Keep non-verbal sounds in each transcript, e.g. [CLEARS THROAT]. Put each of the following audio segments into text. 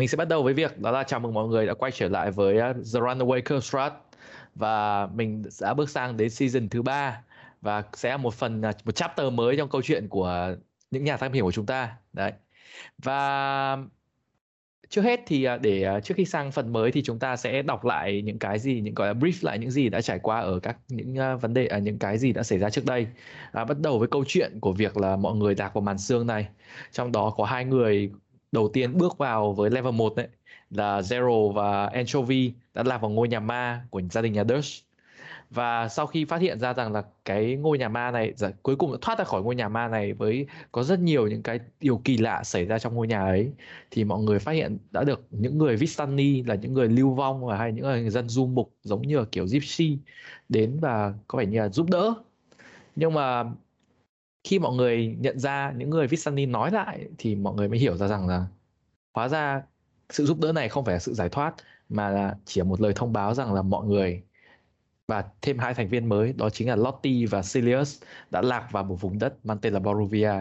Mình sẽ bắt đầu với việc đó là chào mừng mọi người đã quay trở lại với ờ, The Runaway Curse và mình đã bước sang đến season thứ ba và sẽ là một phần à, một chapter mới trong câu chuyện của những nhà thám hiểm của chúng ta. Đấy. Và trước hết thì à, để à, trước khi sang phần mới thì chúng ta sẽ đọc lại những cái gì những gọi là brief lại những gì đã trải qua ở các những vấn đề những cái gì đã xảy ra trước đây à, bắt đầu với câu chuyện của việc là mọi người đạc vào màn xương này trong đó có hai người đầu tiên bước vào với level 1 đấy là Zero và Anchovy đã lạc vào ngôi nhà ma của gia đình nhà Dutch. Và sau khi phát hiện ra rằng là cái ngôi nhà ma này dạ, cuối cùng đã thoát ra khỏi ngôi nhà ma này với có rất nhiều những cái điều kỳ lạ xảy ra trong ngôi nhà ấy, thì mọi người phát hiện đã được những người Vistani là những người lưu vong và hay những người dân du mục giống như là kiểu Gypsy đến và có vẻ như là giúp đỡ. Nhưng mà khi mọi người nhận ra những người Vistani nói lại thì mọi người mới hiểu ra rằng là hóa ra sự giúp đỡ này không phải là sự giải thoát mà là chỉ là một lời thông báo rằng là mọi người và thêm hai thành viên mới đó chính là Lottie và Silius đã lạc vào một vùng đất mang tên là Boruvia.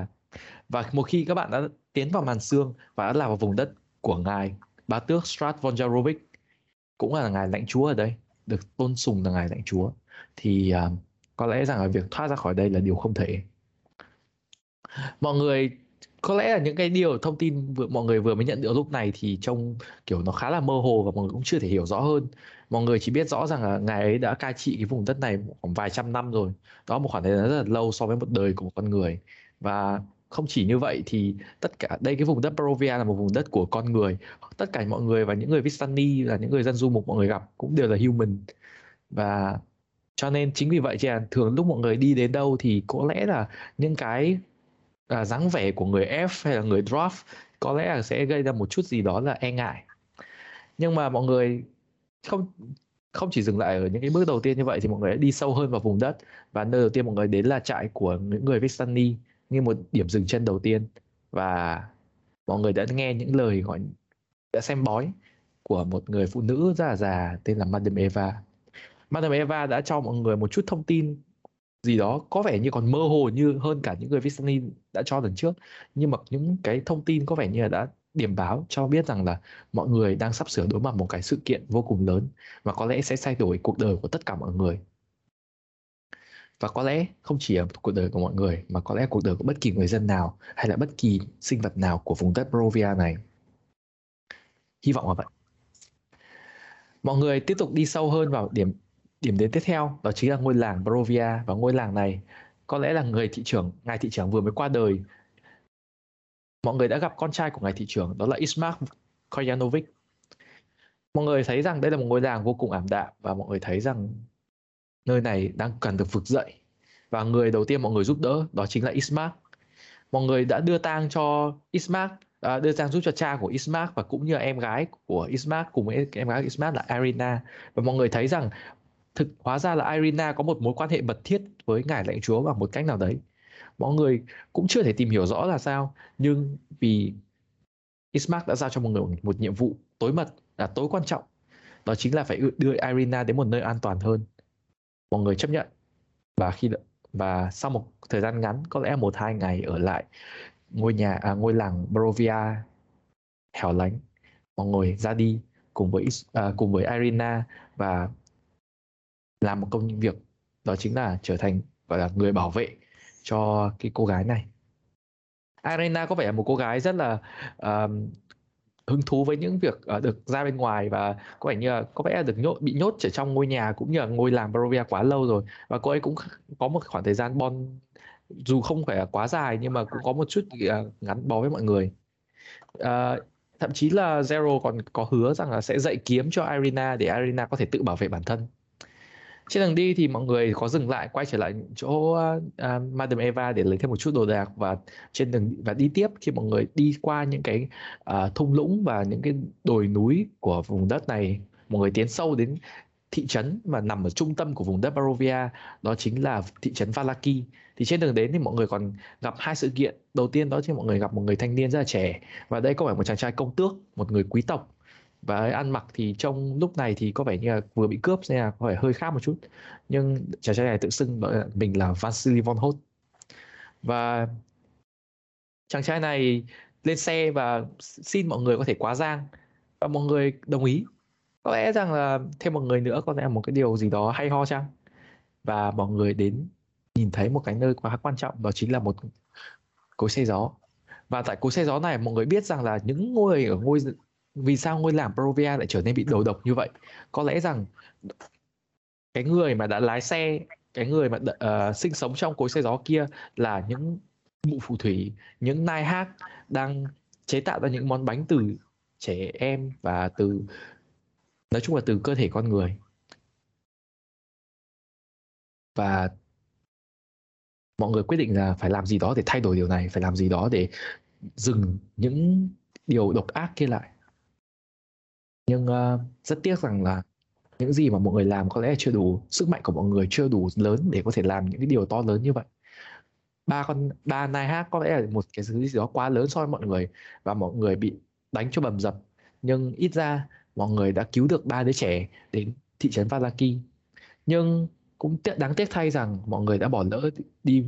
Và một khi các bạn đã tiến vào màn xương và đã lạc vào vùng đất của ngài bá tước Strat von Jarovic cũng là ngài lãnh chúa ở đây được tôn sùng là ngài lãnh chúa thì uh, có lẽ rằng là việc thoát ra khỏi đây là điều không thể mọi người có lẽ là những cái điều thông tin vừa, mọi người vừa mới nhận được lúc này thì trông kiểu nó khá là mơ hồ và mọi người cũng chưa thể hiểu rõ hơn. Mọi người chỉ biết rõ rằng là ngài ấy đã cai trị cái vùng đất này khoảng vài trăm năm rồi. Đó một khoảng thời gian rất là lâu so với một đời của một con người. Và không chỉ như vậy thì tất cả đây cái vùng đất Barovia là một vùng đất của con người. Tất cả mọi người và những người Vistani là những người dân du mục mọi người gặp cũng đều là human. Và cho nên chính vì vậy thì thường lúc mọi người đi đến đâu thì có lẽ là những cái à, dáng vẻ của người F hay là người draft có lẽ là sẽ gây ra một chút gì đó là e ngại. Nhưng mà mọi người không không chỉ dừng lại ở những cái bước đầu tiên như vậy thì mọi người đã đi sâu hơn vào vùng đất. Và nơi đầu tiên mọi người đến là trại của những người Vistani như một điểm dừng chân đầu tiên. Và mọi người đã nghe những lời gọi đã xem bói của một người phụ nữ rất là già tên là Madame Eva. Madame Eva đã cho mọi người một chút thông tin gì đó, có vẻ như còn mơ hồ như hơn cả những người Vistani đã cho lần trước. Nhưng mà những cái thông tin có vẻ như là đã điểm báo cho biết rằng là mọi người đang sắp sửa đối mặt một cái sự kiện vô cùng lớn và có lẽ sẽ thay đổi cuộc đời của tất cả mọi người. Và có lẽ không chỉ ở cuộc đời của mọi người, mà có lẽ cuộc đời của bất kỳ người dân nào hay là bất kỳ sinh vật nào của vùng đất Provia này. Hy vọng là vậy. Mọi người tiếp tục đi sâu hơn vào điểm Điểm đến tiếp theo đó chính là ngôi làng Brovia và ngôi làng này có lẽ là người thị trưởng, ngài thị trưởng vừa mới qua đời. Mọi người đã gặp con trai của ngài thị trưởng đó là Ismak Koyanovic. Mọi người thấy rằng đây là một ngôi làng vô cùng ảm đạm và mọi người thấy rằng nơi này đang cần được vực dậy. Và người đầu tiên mọi người giúp đỡ đó chính là Ismak. Mọi người đã đưa tang cho Ismak à, đưa tang giúp cho cha của Ismark và cũng như em gái của Ismark cùng với em gái của Ismark là Arina và mọi người thấy rằng thực hóa ra là Irina có một mối quan hệ mật thiết với ngài lãnh chúa bằng một cách nào đấy. Mọi người cũng chưa thể tìm hiểu rõ là sao nhưng vì Ismark đã giao cho một người một nhiệm vụ tối mật là tối quan trọng. Đó chính là phải đưa Irina đến một nơi an toàn hơn. Mọi người chấp nhận. Và khi và sau một thời gian ngắn có lẽ một hai ngày ở lại ngôi nhà à, ngôi làng Brovia hẻo lánh mọi người ra đi cùng với à, cùng với Irina và làm một công việc đó chính là trở thành gọi là người bảo vệ cho cái cô gái này. Arena có vẻ là một cô gái rất là uh, hứng thú với những việc uh, được ra bên ngoài và có vẻ như là có vẻ là được nhốt bị nhốt ở trong ngôi nhà cũng như là ngôi làng Barovia quá lâu rồi. Và cô ấy cũng có một khoảng thời gian bon dù không phải là quá dài nhưng mà cũng có một chút ờ, uh, ngắn bó với mọi người. Uh, thậm chí là Zero còn có hứa rằng là sẽ dạy kiếm cho Irina để Irina có thể tự bảo vệ bản thân trên đường đi thì mọi người có dừng lại quay trở lại chỗ ờ, à, uh, Madam Eva để lấy thêm một chút đồ đạc và trên đường và đi tiếp khi mọi người đi qua những cái uh, thung lũng và những cái đồi núi của vùng đất này. Mọi người tiến sâu đến thị trấn mà nằm ở trung tâm của vùng đất Barovia đó chính là thị trấn Valaki. Thì trên đường đến thì mọi người còn gặp hai sự kiện. Đầu tiên đó chính mọi người gặp một người thanh niên rất là trẻ và đây có phải một chàng trai công tước một người quý tộc và ăn mặc thì trong lúc này thì có vẻ như là vừa bị cướp nên là có vẻ hơi khác một chút. Nhưng chàng trai này tự xưng mình là Vasily von Hoth và chàng trai này lên xe và xin mọi người có thể quá giang. Và mọi người đồng ý. Có lẽ rằng là thêm một người nữa có lẽ là một cái điều gì đó hay ho chăng? Và mọi người đến nhìn thấy một cái nơi quá quan trọng, đó chính là một cối xe gió. Và tại cối xe gió này, mọi người biết rằng là những ngôi ở ngôi vì sao ngôi làng Provia lại trở nên bị đầu độc như vậy? Có lẽ rằng cái người mà đã lái xe cái người mà uh, sinh sống trong cối xe gió kia là những mụ phù thủy những nai hát đang chế tạo ra những món bánh từ trẻ em và từ nói chung là từ cơ thể con người. Và mọi người quyết định là phải làm gì đó để thay đổi điều này phải làm gì đó để dừng những điều độc ác kia lại nhưng uh, rất tiếc rằng là những gì mà mọi người làm có lẽ chưa đủ sức mạnh của mọi người chưa đủ lớn để có thể làm những cái điều to lớn như vậy. Ba con ba nai hát có lẽ là một cái thứ gì đó quá lớn so với mọi người và mọi người bị đánh cho bầm dập. Nhưng ít ra mọi người đã cứu được ba đứa trẻ đến thị trấn Valaki. Nhưng cũng đáng tiếc thay rằng mọi người đã bỏ lỡ đi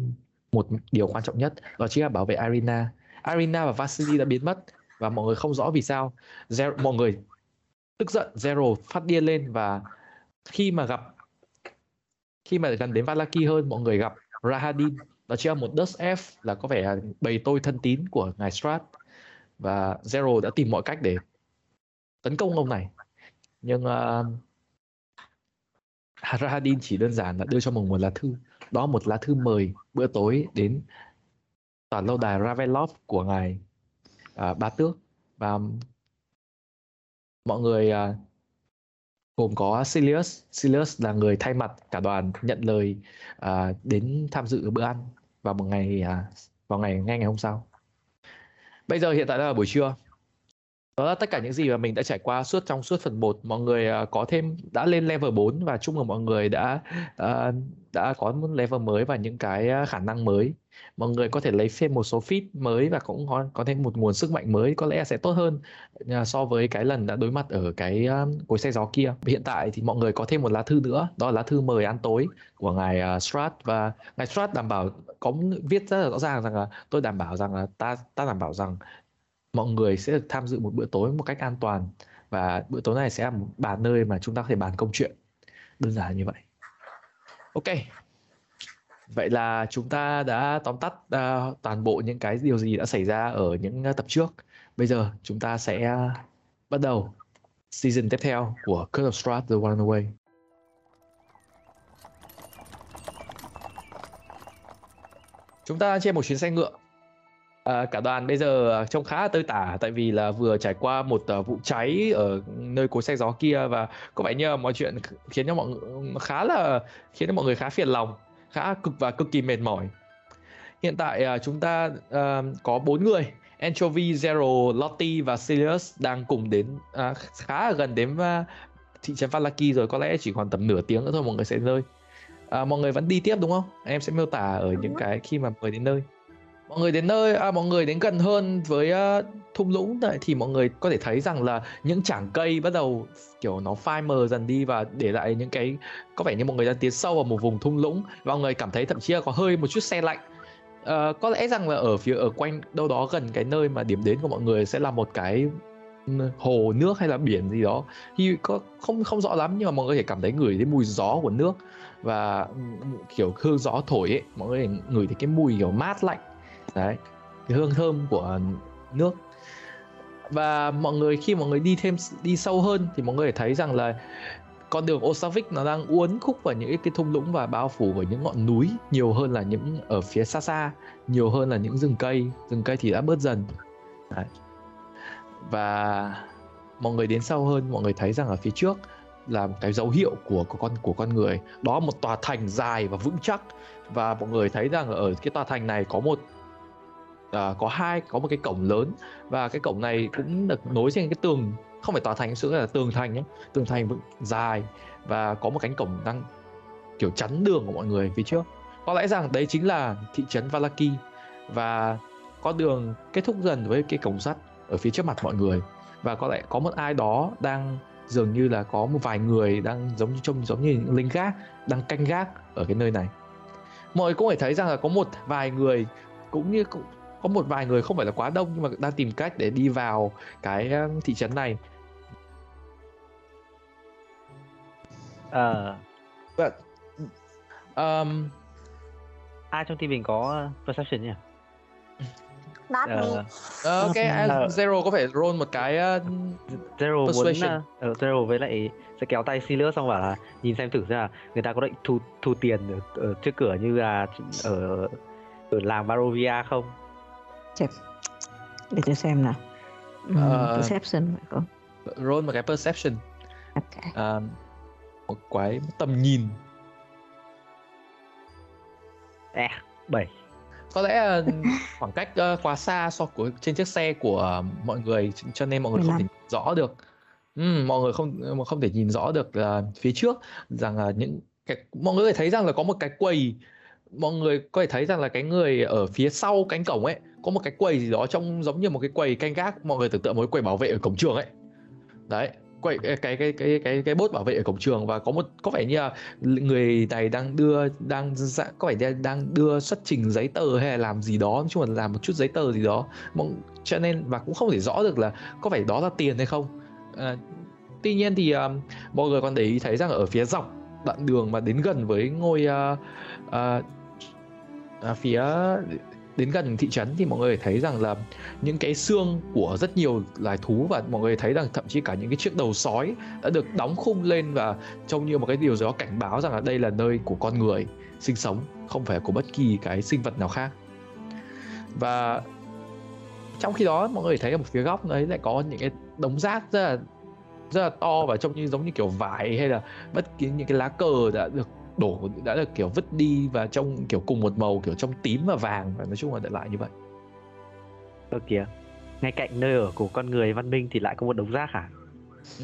một điều quan trọng nhất đó chính là bảo vệ Arina. Arina và Vasily đã biến mất và mọi người không rõ vì sao. Mọi người tức giận Zero phát điên lên và khi mà gặp khi mà gần đến Valaki hơn mọi người gặp Rahadin. Đó chính là một Dust F là có vẻ bầy tôi thân tín của ngài Strat. Và Zero đã tìm mọi cách để tấn công ông này. Nhưng uh, Rahadin chỉ đơn giản là đưa cho mình một lá thư. Đó một lá thư mời bữa tối đến tòa lâu đài Ravelov của ngài uh, Ba Tước. Và mọi người uh, gồm có Silius. Silius là người thay mặt cả đoàn nhận lời uh, đến tham dự bữa ăn vào một ngày uh, vào ngày ngay ngày hôm sau. Bây giờ hiện tại là buổi trưa đó là tất cả những gì mà mình đã trải qua suốt trong suốt phần 1 mọi người uh, có thêm đã lên level 4 và chung mừng mọi người đã uh, đã có một level mới và những cái à, khả năng mới. Mọi người có thể lấy thêm một số feed mới và cũng có, có thêm một nguồn sức mạnh mới có lẽ sẽ tốt hơn uh, so với cái lần đã đối mặt ở cái uh, cối xe gió kia. Hiện tại thì mọi người có thêm một lá thư nữa đó là lá thư mời ăn tối của ngài uh, Strat. Và ngài Strat đảm bảo có viết rất là rõ ràng rằng là tôi đảm bảo rằng là ta ta đảm bảo rằng mọi người sẽ được tham dự một bữa tối một cách an toàn. Và bữa tối này sẽ là một bàn nơi mà chúng ta có thể bàn công chuyện. Đơn giản như vậy. Ok. Vậy là chúng ta đã tóm tắt uh, toàn bộ những cái điều gì đã xảy ra ở những à, tập trước. Bây giờ chúng ta sẽ bắt đầu season tiếp theo của Curse of Strahd The Runaway chúng ta trên một chuyến xe ngựa. À, cả đoàn bây giờ trông khá là tơi tả tại vì là vừa trải qua một uh, vụ cháy ở nơi cối xe gió kia và có vẻ như mọi chuyện khiến cho mọi người khá là khiến cho mọi người khá phiền lòng khá cực và cực kỳ mệt mỏi. Hiện tại uh, chúng ta uh, có bốn người Anchovy, Zero, Lottie và Sirius đang cùng đến uh, khá là gần đến uh, thị trấn Valaki rồi có lẽ chỉ còn tầm nửa tiếng nữa thôi mọi người sẽ nơi uh, mọi người vẫn đi tiếp đúng không? Em sẽ miêu tả ở những cái khi mà mời đến nơi mọi người đến nơi à, mọi người đến gần hơn với uh, thung lũng này thì mọi người có thể thấy rằng là những chảng cây bắt đầu kiểu nó phai mờ dần đi và để lại những cái có vẻ như mọi người đang tiến sâu vào một vùng thung lũng. Và mọi người cảm thấy thậm chí là có hơi một chút xe lạnh. Uh, có lẽ rằng là ở phía ở quanh đâu đó gần cái nơi mà điểm đến của mọi người sẽ là một cái ừ, hồ nước hay là biển gì đó. Thì có không không rõ lắm nhưng mà mọi người có thể cảm thấy ngửi thấy mùi gió của nước và ừ, kiểu hương gió thổi ấy mọi người ngửi thấy cái mùi kiểu mát lạnh đấy cái hương thơm của nước. Và mọi người khi mọi người đi thêm đi sâu hơn thì mọi người thấy rằng là con đường Osavik nó đang uốn khúc vào những cái thung lũng và bao phủ bởi những ngọn núi nhiều hơn là những ở phía xa xa nhiều hơn là những rừng cây. Rừng cây thì đã bớt dần. Đấy. và mọi người đến sâu hơn mọi người thấy rằng ở phía trước là một cái dấu hiệu của, của con của con người. Đó một tòa thành dài và vững chắc. Và mọi người thấy rằng ở cái tòa thành này có một uh, có hai có một cái cổng lớn và cái cổng này cũng được nối trên cái tường không phải tòa thành sự là tường thành nhé tường thành dài và có một cánh cổng đang kiểu chắn đường của mọi người phía trước. Có lẽ rằng đấy chính là thị trấn Valaki và con đường kết thúc dần với cái cổng sắt ở phía trước mặt mọi người. Và có lẽ có một ai đó đang dường như là có một vài người đang giống như trông giống như những lính gác đang canh gác ở cái nơi này. Mọi người cũng phải thấy rằng là có một vài người cũng như cũng có một vài người không phải là quá đông nhưng mà đang tìm cách để đi vào cái thị trấn này Ờ, Và, um, ai trong team mình có perception nhỉ? Not me. Ờ, ờ, ok Ờ. Zero có phải roll một cái uh, Zero muốn Persuasion. uh, ờ, Zero với lại sẽ kéo tay Sirius xong bảo là nhìn xem thử xem là người ta có định thu thu tiền ở, ở trước cửa như là ở ở làng Barovia không? Để tôi xem nào. Ừm, Ờ. Perception phải không? roll một cái perception Ok. um, một cái tầm nhìn À, 7. có lẽ là [LAUGHS] khoảng cách ờ, quá xa so của trên chiếc xe của mọi người ch- cho nên mọi người không thể 15. nhìn rõ được Ừm, mọi người không mà không thể nhìn rõ được là phía trước rằng là những cái mọi người có thể thấy rằng là có một cái quầy mọi người có thể thấy rằng là cái người ở phía sau cánh cổng ấy có một cái quầy gì đó trong giống như một cái quầy canh gác mọi người tưởng tượng một cái quầy bảo vệ ở cổng trường ấy. Đấy quầy cái cái cái cái cái cái bốt bảo vệ ở cổng trường và có một có vẻ như là người này đang đưa đang dạ, có vẻ như đang đưa xuất trình giấy tờ hay là làm gì đó nói chung là làm một chút giấy tờ gì đó. Cho nên và cũng không thể rõ được là có phải đó là tiền hay không. À, tuy nhiên thì um, mọi người còn để ý thấy rằng ở phía dọc đoạn đường mà đến gần với ngôi uh, uh, uh, phía đến gần thị trấn thì mọi người thấy rằng là những cái xương của rất nhiều loài thú và mọi người thấy rằng thậm chí cả những cái chiếc đầu sói đã được đóng khung lên và trông như một cái điều gì đó cảnh báo rằng là đây là nơi của con người sinh sống, không phải của bất kỳ cái sinh vật nào khác. Và trong khi đó, mọi người thấy ở một phía góc đấy lại có những cái đống rác rất là rất là to và trông như giống như kiểu vải hay là bất kỳ những cái lá cờ đã được đổ đã được kiểu vứt đi và trông kiểu cùng một màu kiểu trong tím và vàng và nói chung là đại loại như vậy Ơ kìa. Ngay cạnh nơi ở của con người văn minh thì lại có một đống rác hả?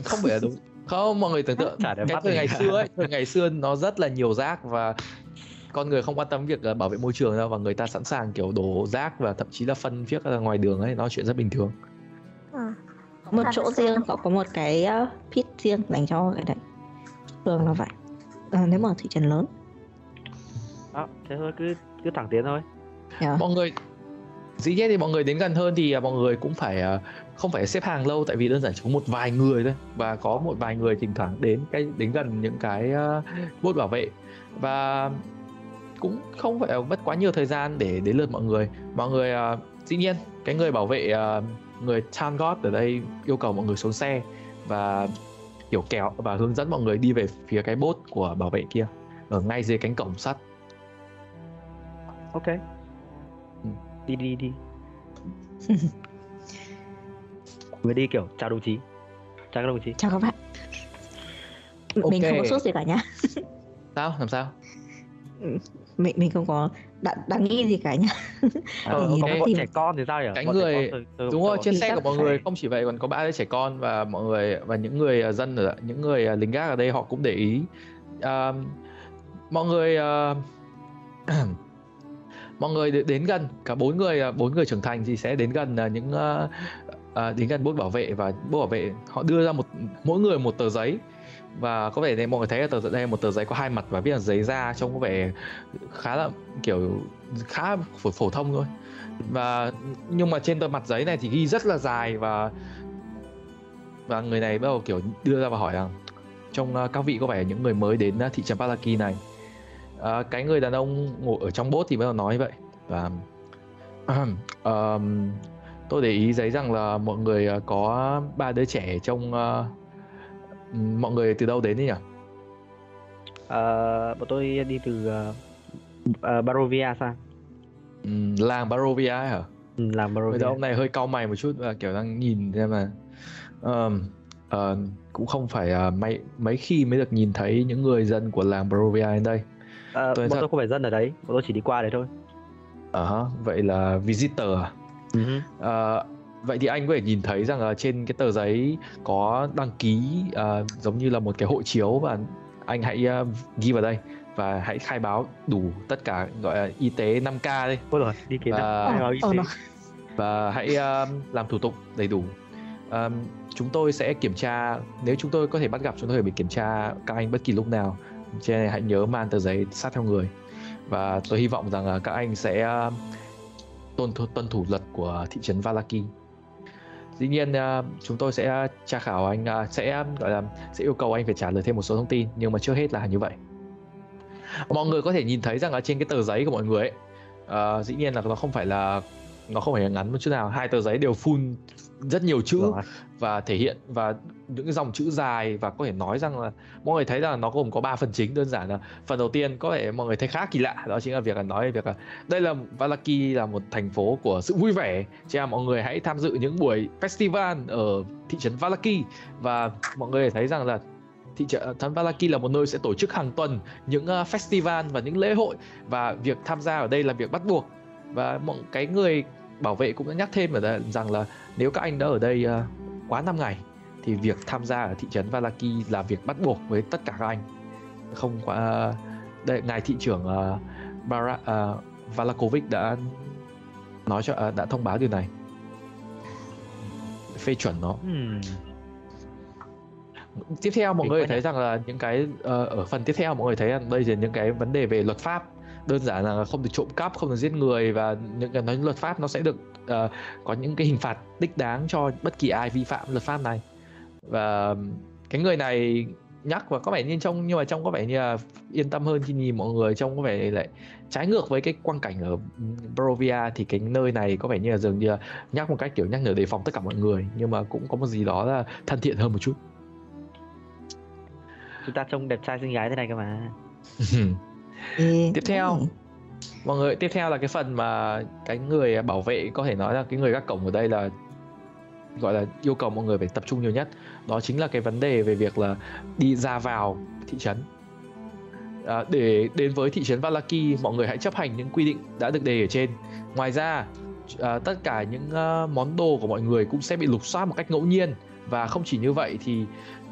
không phải là đúng không mọi người tưởng tượng [LAUGHS] Chả cái thời ngày xưa ấy thời ngày xưa nó rất là nhiều rác và con người không quan tâm việc ờ, bảo vệ môi trường đâu và người ta sẵn sàng kiểu đổ rác và thậm chí là phân viết ra ngoài đường ấy nó là chuyện rất bình thường. Có một chỗ riêng, có có một cái uh, pit riêng dành cho cái đấy. Thường là vậy. Ờ, nếu mà ở thị trấn lớn. Đó, thế thôi cứ cứ thẳng tiến thôi. Yeah. mọi người dĩ nhiên thì mọi người đến gần hơn thì à, mọi người cũng phải à, không phải xếp hàng lâu tại vì đơn giản chỉ có một vài người thôi và có một vài người thỉnh thoảng đến cái đến gần những cái uh, bốt bảo vệ và cũng không phải mất quá nhiều thời gian để đến lượt mọi người mọi người à, dĩ nhiên cái người bảo vệ à, người town guard ở đây yêu cầu mọi người xuống xe và kiểu kéo và hướng dẫn mọi người đi về phía cái bốt của bảo vệ kia ở ngay dưới cánh cổng sắt Ok. Ừ. Đi đi đi. [LAUGHS] Vừa đi kiểu chào đồng chí. Chào các đồng chí. Chào các bạn. Mình không có sốt gì cả nhá. sao làm sao Mình mình không có đáng, đáng nghĩ gì cả nhá. Ờ, có ok. bọn trẻ con thì sao nhỉ? Cánh Bọn người- con từ- từ- đúng rồi trên thì xe của mọi người không chỉ vậy còn có ba đứa trẻ con và mọi người và những người à, dân ở những người à, lính gác ở đây họ cũng để ý à, mọi người à, [CLEARS THROAT] mọi người đến gần cả bốn người bốn người trưởng thành thì sẽ đến gần những à, đến gần bốt bảo vệ và bốt bảo vệ họ đưa ra một mỗi người một tờ giấy và có vẻ thấy mọi người thấy là tờ đây là một tờ giấy có hai mặt và viết là giấy da trông có vẻ khá là kiểu khá phổ, phổ thông thôi. Và nhưng mà trên tờ mặt giấy này thì ghi rất là dài và và người này bắt đầu kiểu đưa ra và hỏi rằng trong uh, à, các vị có vẻ những người mới đến uh, thị trấn Palaki này. À, cái người đàn ông ngồi ở trong bốt thì bắt đầu nói như vậy và um, tôi để ý giấy rằng là mọi người à, có ba đứa trẻ trong uh, mọi người từ đâu đến đấy nhỉ? À, bọn tôi đi từ uh, uh, Barovia sang. Um, làng Barovia ấy hả? Ừ, làng Barovia. đàn ông này hơi cau mày một chút và kiểu đang nhìn xem mà um, uh, cũng không phải uh, mấy mấy khi mới được nhìn thấy những người dân của làng Barovia đến đây. À, tôi bọn thật- tôi không phải dân ở đấy, bọn tôi chỉ đi qua đấy thôi. Ờ uh vậy là visitor à? Ừ. Ờ, vậy thì anh có thể nhìn thấy rằng là trên cái tờ giấy có đăng ký ờ, giống như là một cái hộ chiếu và anh hãy ờ, ghi vào đây và hãy khai báo đủ tất cả gọi là y tế 5K đây Ôi rồi, đi kiến Và- khai báo y tế. và hãy ờ, làm thủ tục đầy đủ. Ờ, chúng tôi sẽ kiểm tra nếu chúng tôi có thể bắt gặp chúng tôi có thể bị kiểm tra các anh bất kỳ lúc nào. Cho nên hãy nhớ mang tờ giấy sát theo người và tôi hy vọng rằng là các anh sẽ tuân thủ, tuân thủ luật của thị trấn Valaki. Dĩ nhiên à, chúng tôi sẽ tra khảo anh à, sẽ gọi là sẽ yêu cầu anh phải trả lời thêm một số thông tin nhưng mà trước hết là như vậy. Mọi người có thể nhìn thấy rằng là trên cái tờ giấy của mọi người ấy uh, dĩ nhiên là nó không phải là nó không phải là ngắn một chút nào hai tờ giấy đều full rất nhiều chữ Rồi. và thể hiện và những cái dòng chữ dài và có thể nói rằng là mọi người thấy rằng là nó gồm có 3 phần chính. Đơn giản là phần đầu tiên có thể mọi người thấy khá kỳ lạ đó chính là việc là nói về việc là đây là Valaki là một thành phố của sự vui vẻ. Cho nên mọi người hãy tham dự những buổi festival ở thị trấn Valaki và mọi người thấy rằng là thị trấn Valaki là một nơi sẽ tổ chức hàng tuần những uh, festival và những lễ hội và việc tham gia ở đây là việc bắt buộc. Và mọi cái người bảo vệ cũng đã nhắc thêm ở rằng là nếu các anh đã ở đây uh, quá 5 ngày thì việc tham gia ở thị trấn Valaki là việc bắt buộc với tất cả các anh không quá đây ngài thị trưởng uh, Bara, uh, Valakovic đã nói cho uh, đã thông báo điều này phê chuẩn nó Ừm. tiếp theo mọi người thấy nhỉ? rằng là những cái ờ, ở phần tiếp theo mọi người thấy rằng đây là những cái vấn đề về luật pháp đơn giản là không được trộm cắp không được giết người và những cái nói luật pháp nó sẽ được ờ, có những cái hình phạt đích đáng cho bất kỳ ai vi phạm luật pháp này và cái người này nhắc và có vẻ như trông nhưng mà trông có vẻ như là yên tâm hơn khi nhìn mọi người trông có vẻ lại trái ngược với cái quang cảnh ở Barovia thì cái nơi này có vẻ như là dường như là nhắc một cách kiểu nhắc nhở đề phòng tất cả mọi người nhưng mà cũng có một gì đó là thân thiện hơn một chút Chúng ta trông đẹp trai xinh gái thế này cơ mà. [LAUGHS] Tiếp theo. mọi người tiếp theo là cái phần mà cái người bảo vệ có thể nói là cái người gác cổng ở đây là gọi là yêu cầu mọi người phải tập trung nhiều nhất. Đó chính là cái vấn đề về việc là đi ra vào thị trấn. À, để đến với thị trấn Valaki mọi người hãy chấp hành những quy định đã được đề ở trên. Ngoài ra à, tất cả những à, món đồ của mọi người cũng sẽ bị lục soát một cách ngẫu nhiên. Và không chỉ như vậy thì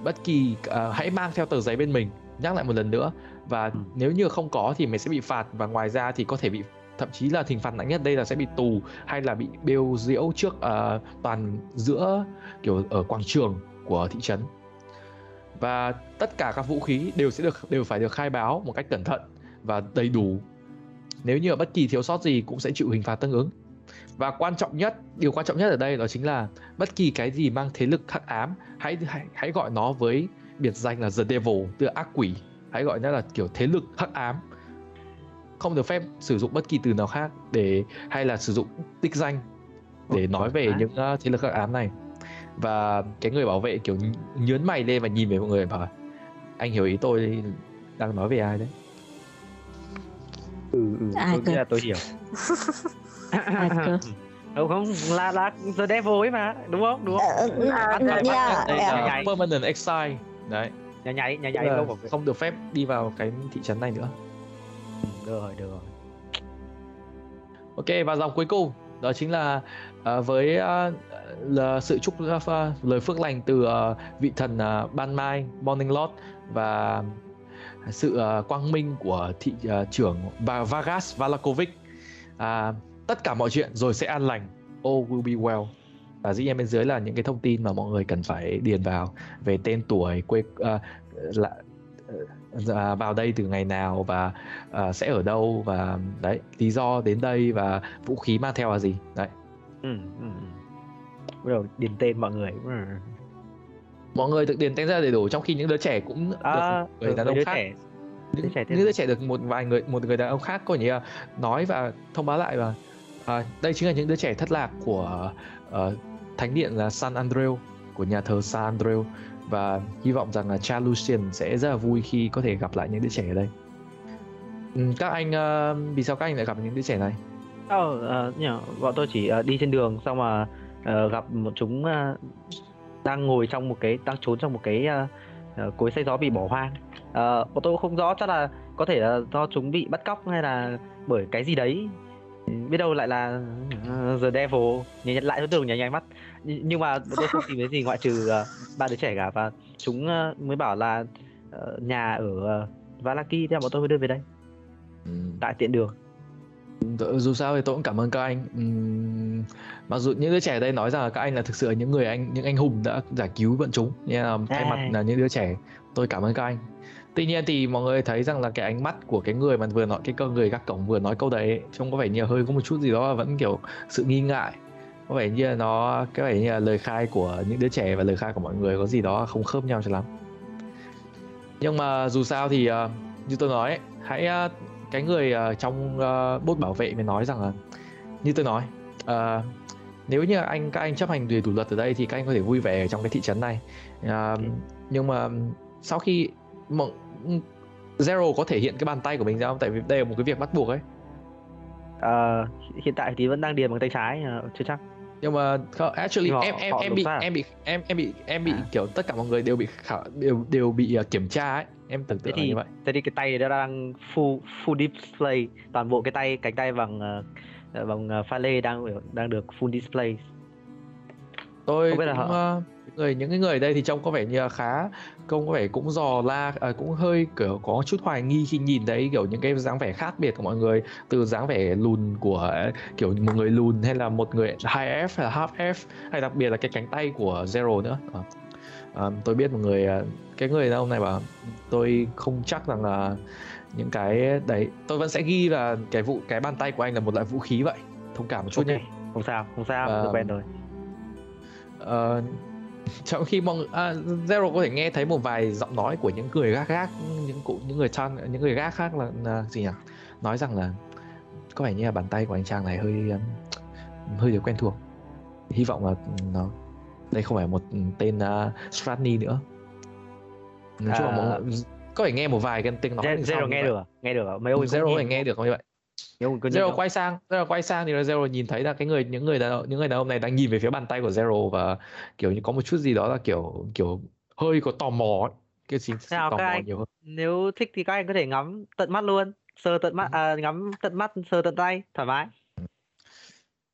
bất kỳ à, hãy mang theo tờ giấy bên mình. Nhắc lại một lần nữa và Ừ. nếu như không có thì mình sẽ bị phạt. Và ngoài ra thì có thể bị thậm chí là hình phạt nặng nhất đây là sẽ bị tù hay là bị bêu diễu trước à, toàn giữa kiểu ở quảng trường của thị trấn. Và tất cả các vũ khí đều sẽ được đều phải được khai báo một cách cẩn thận và đầy đủ. Nếu như ở bất kỳ thiếu sót gì cũng sẽ chịu hình phạt tương ứng. Và quan trọng nhất điều quan trọng nhất ở đây đó chính là bất kỳ cái gì mang thế lực hắc ám hãy hãy, hãy gọi nó với biệt danh là the devil tức là ác quỷ hãy gọi nó là kiểu thế lực hắc ám không được phép sử dụng bất kỳ từ nào khác để hay là sử dụng tích danh để Ồ, nói về những uh, thế lực hắc ám này và cái người bảo vệ kiểu nhớn mày lên và nhìn về mọi người bảo anh hiểu ý tôi đang nói về ai đấy Ừ, ừ. Ai tôi cơ? nghĩ là tôi hiểu. [LAUGHS] Ai cơ? [LAUGHS] Không không là là The Devil ấy mà, đúng không? Đúng không? Ờ, ừ, À, ừ, dạ, yeah. Đây yeah. là- uh, nhảy. permanent exile đấy Nhà nhảy, nhà nhảy đâu không được phép đi vào cái thị trấn này nữa. Được rồi, được rồi. Ok và dòng cuối cùng đó chính là ờ, với ờ, là sự chúc ờ, lời phước lành từ ờ, vị thần ờ, ban mai Morning Lord và sự ờ, quang minh của thị ờ, trưởng Va- Vargas Valakovic. À, tất cả mọi chuyện rồi sẽ an lành. All will be well và dĩ nhiên bên dưới là những cái thông tin mà mọi người cần phải điền vào về tên tuổi quê ờ, là ờ, vào đây từ ngày nào và ờ, sẽ ở đâu và đấy lý do đến đây và vũ khí mang theo là gì đấy Ừ, ừ. ừ. Bắt đầu điền tên mọi người. Ừ. mọi người được điền tên ra đầy đủ trong khi những đứa trẻ cũng được À, người ừ, đàn mấy ông khác trẻ đứa những, trẻ những đứa trẻ được một vài người một người đàn ông khác có là nói và thông báo lại và à, đây chính là những đứa trẻ thất lạc của ờ, thánh điện là San Andreu của nhà thờ San Andreu và hy vọng rằng là cha Lucian sẽ rất là vui khi có thể gặp lại những đứa trẻ ở đây. Ừ, các anh ờ, vì sao các anh lại gặp những đứa trẻ này? Ờ, ờ, nhỉ, bọn tôi chỉ ờ, đi trên đường xong mà ờ, gặp một chúng đang ngồi trong một cái đang trốn trong một cái cối xay gió bị bỏ hoang. Bọn tôi cũng không rõ chắc là có thể là do chúng bị bắt cóc hay là bởi cái gì đấy. Biết đâu lại là ờ, The Devil. Nhìn nhận lại tôi tưởng nháy nháy mắt. Nh- nhưng mà tôi không tìm thấy gì ngoại trừ ờ, ba đứa trẻ cả và chúng ờ, mới bảo là ờ, nhà ở uh, Valaki. Thế là bọn tôi mới đưa về đây. Ừ. tại tiện đường. Dù sao thì tôi cũng cảm ơn các anh. Ừm, mặc dù những đứa trẻ ở đây nói rằng là các anh là thực sự những người anh những anh hùng đã giải cứu bọn chúng. Nên là thay mặt À. là những đứa trẻ tôi cảm ơn các anh tuy nhiên thì mọi người thấy rằng là cái ánh mắt của cái người mà vừa nói, cái câu người gác cổng vừa nói câu đấy, trông có vẻ như hơi có một chút gì đó vẫn kiểu sự nghi ngại. Có vẻ như là nó, cái vẻ như là lời khai của những đứa trẻ và lời khai của mọi người có gì đó không khớp nhau cho lắm. Nhưng mà dù sao thì ờ, như tôi nói hãy ờ, cái người ờ, trong bốt bảo vệ mới nói rằng là, như tôi nói nếu như anh, các anh chấp hành đầy đủ luật ở đây thì các anh có thể vui vẻ ở trong cái thị trấn này. Nhưng mà sau khi mọi Zero có thể hiện cái bàn tay của mình ra không? Tại vì đây là một cái việc bắt buộc ấy. Ờ, hiện tại thì vẫn đang điền bằng tay trái ờ, chưa chắc. Nhưng mà không, actually Nhưng mà em họ- em họ em bị à? em bị em em bị em bị À. kiểu tất cả mọi người đều bị khảo đều đều bị ờ, kiểm tra ấy. Em tưởng thế tượng là thì như vậy. thế thì cái tay nó đang full full display. Toàn bộ cái tay cánh tay bằng bằng pha lê đang đang được full display. Tôi Không biết là cũng họ- ờ, những người những cái người ở đây thì trông có vẻ như là khá trông có vẻ cũng dò la à, cũng hơi kiểu có chút hoài nghi khi nhìn thấy kiểu những cái dáng vẻ khác biệt của mọi người. Từ dáng vẻ lùn của kiểu một người lùn hay là một người high F hay là half F hay đặc biệt là cái cánh tay của Zero nữa. Ờ, tôi biết một người ờ, cái người đàn ông này bảo tôi không chắc rằng là những cái đấy tôi vẫn sẽ ghi là cái vụ cái bàn tay của anh là một loại vũ khí vậy. Thông cảm một chút Ok, nhé. không sao không sao Ờ, tôi quen rồi. Ờ, [LAUGHS] trong khi mọi người à, Zero có thể nghe thấy một vài giọng nói của những người gác gác những cụ những người trang những người gác khác là, là gì nhỉ nói rằng là có vẻ như là bàn tay của anh Trang này hơi um, hơi được quen thuộc hy vọng là nó đây không phải một tên uh, Stratny nữa nói chung là À. mọi người có thể nghe một vài cái tiếng nói Zero nghe vậy. được à? nghe được à? mấy ông Zero có thể nghe được như vậy ông có Zero quay sang, Zero quay sang thì là Zero nhìn thấy là cái người những người đàn ông, những người đàn ông này đang nhìn về phía bàn tay của Zero và kiểu như có một chút gì đó là kiểu kiểu hơi có tò mò ấy. Cái Nào tò mò anh? nhiều hơn. nếu thích thì các anh có thể ngắm tận mắt luôn sờ tận mắt à, ngắm tận mắt sờ tận tay thoải mái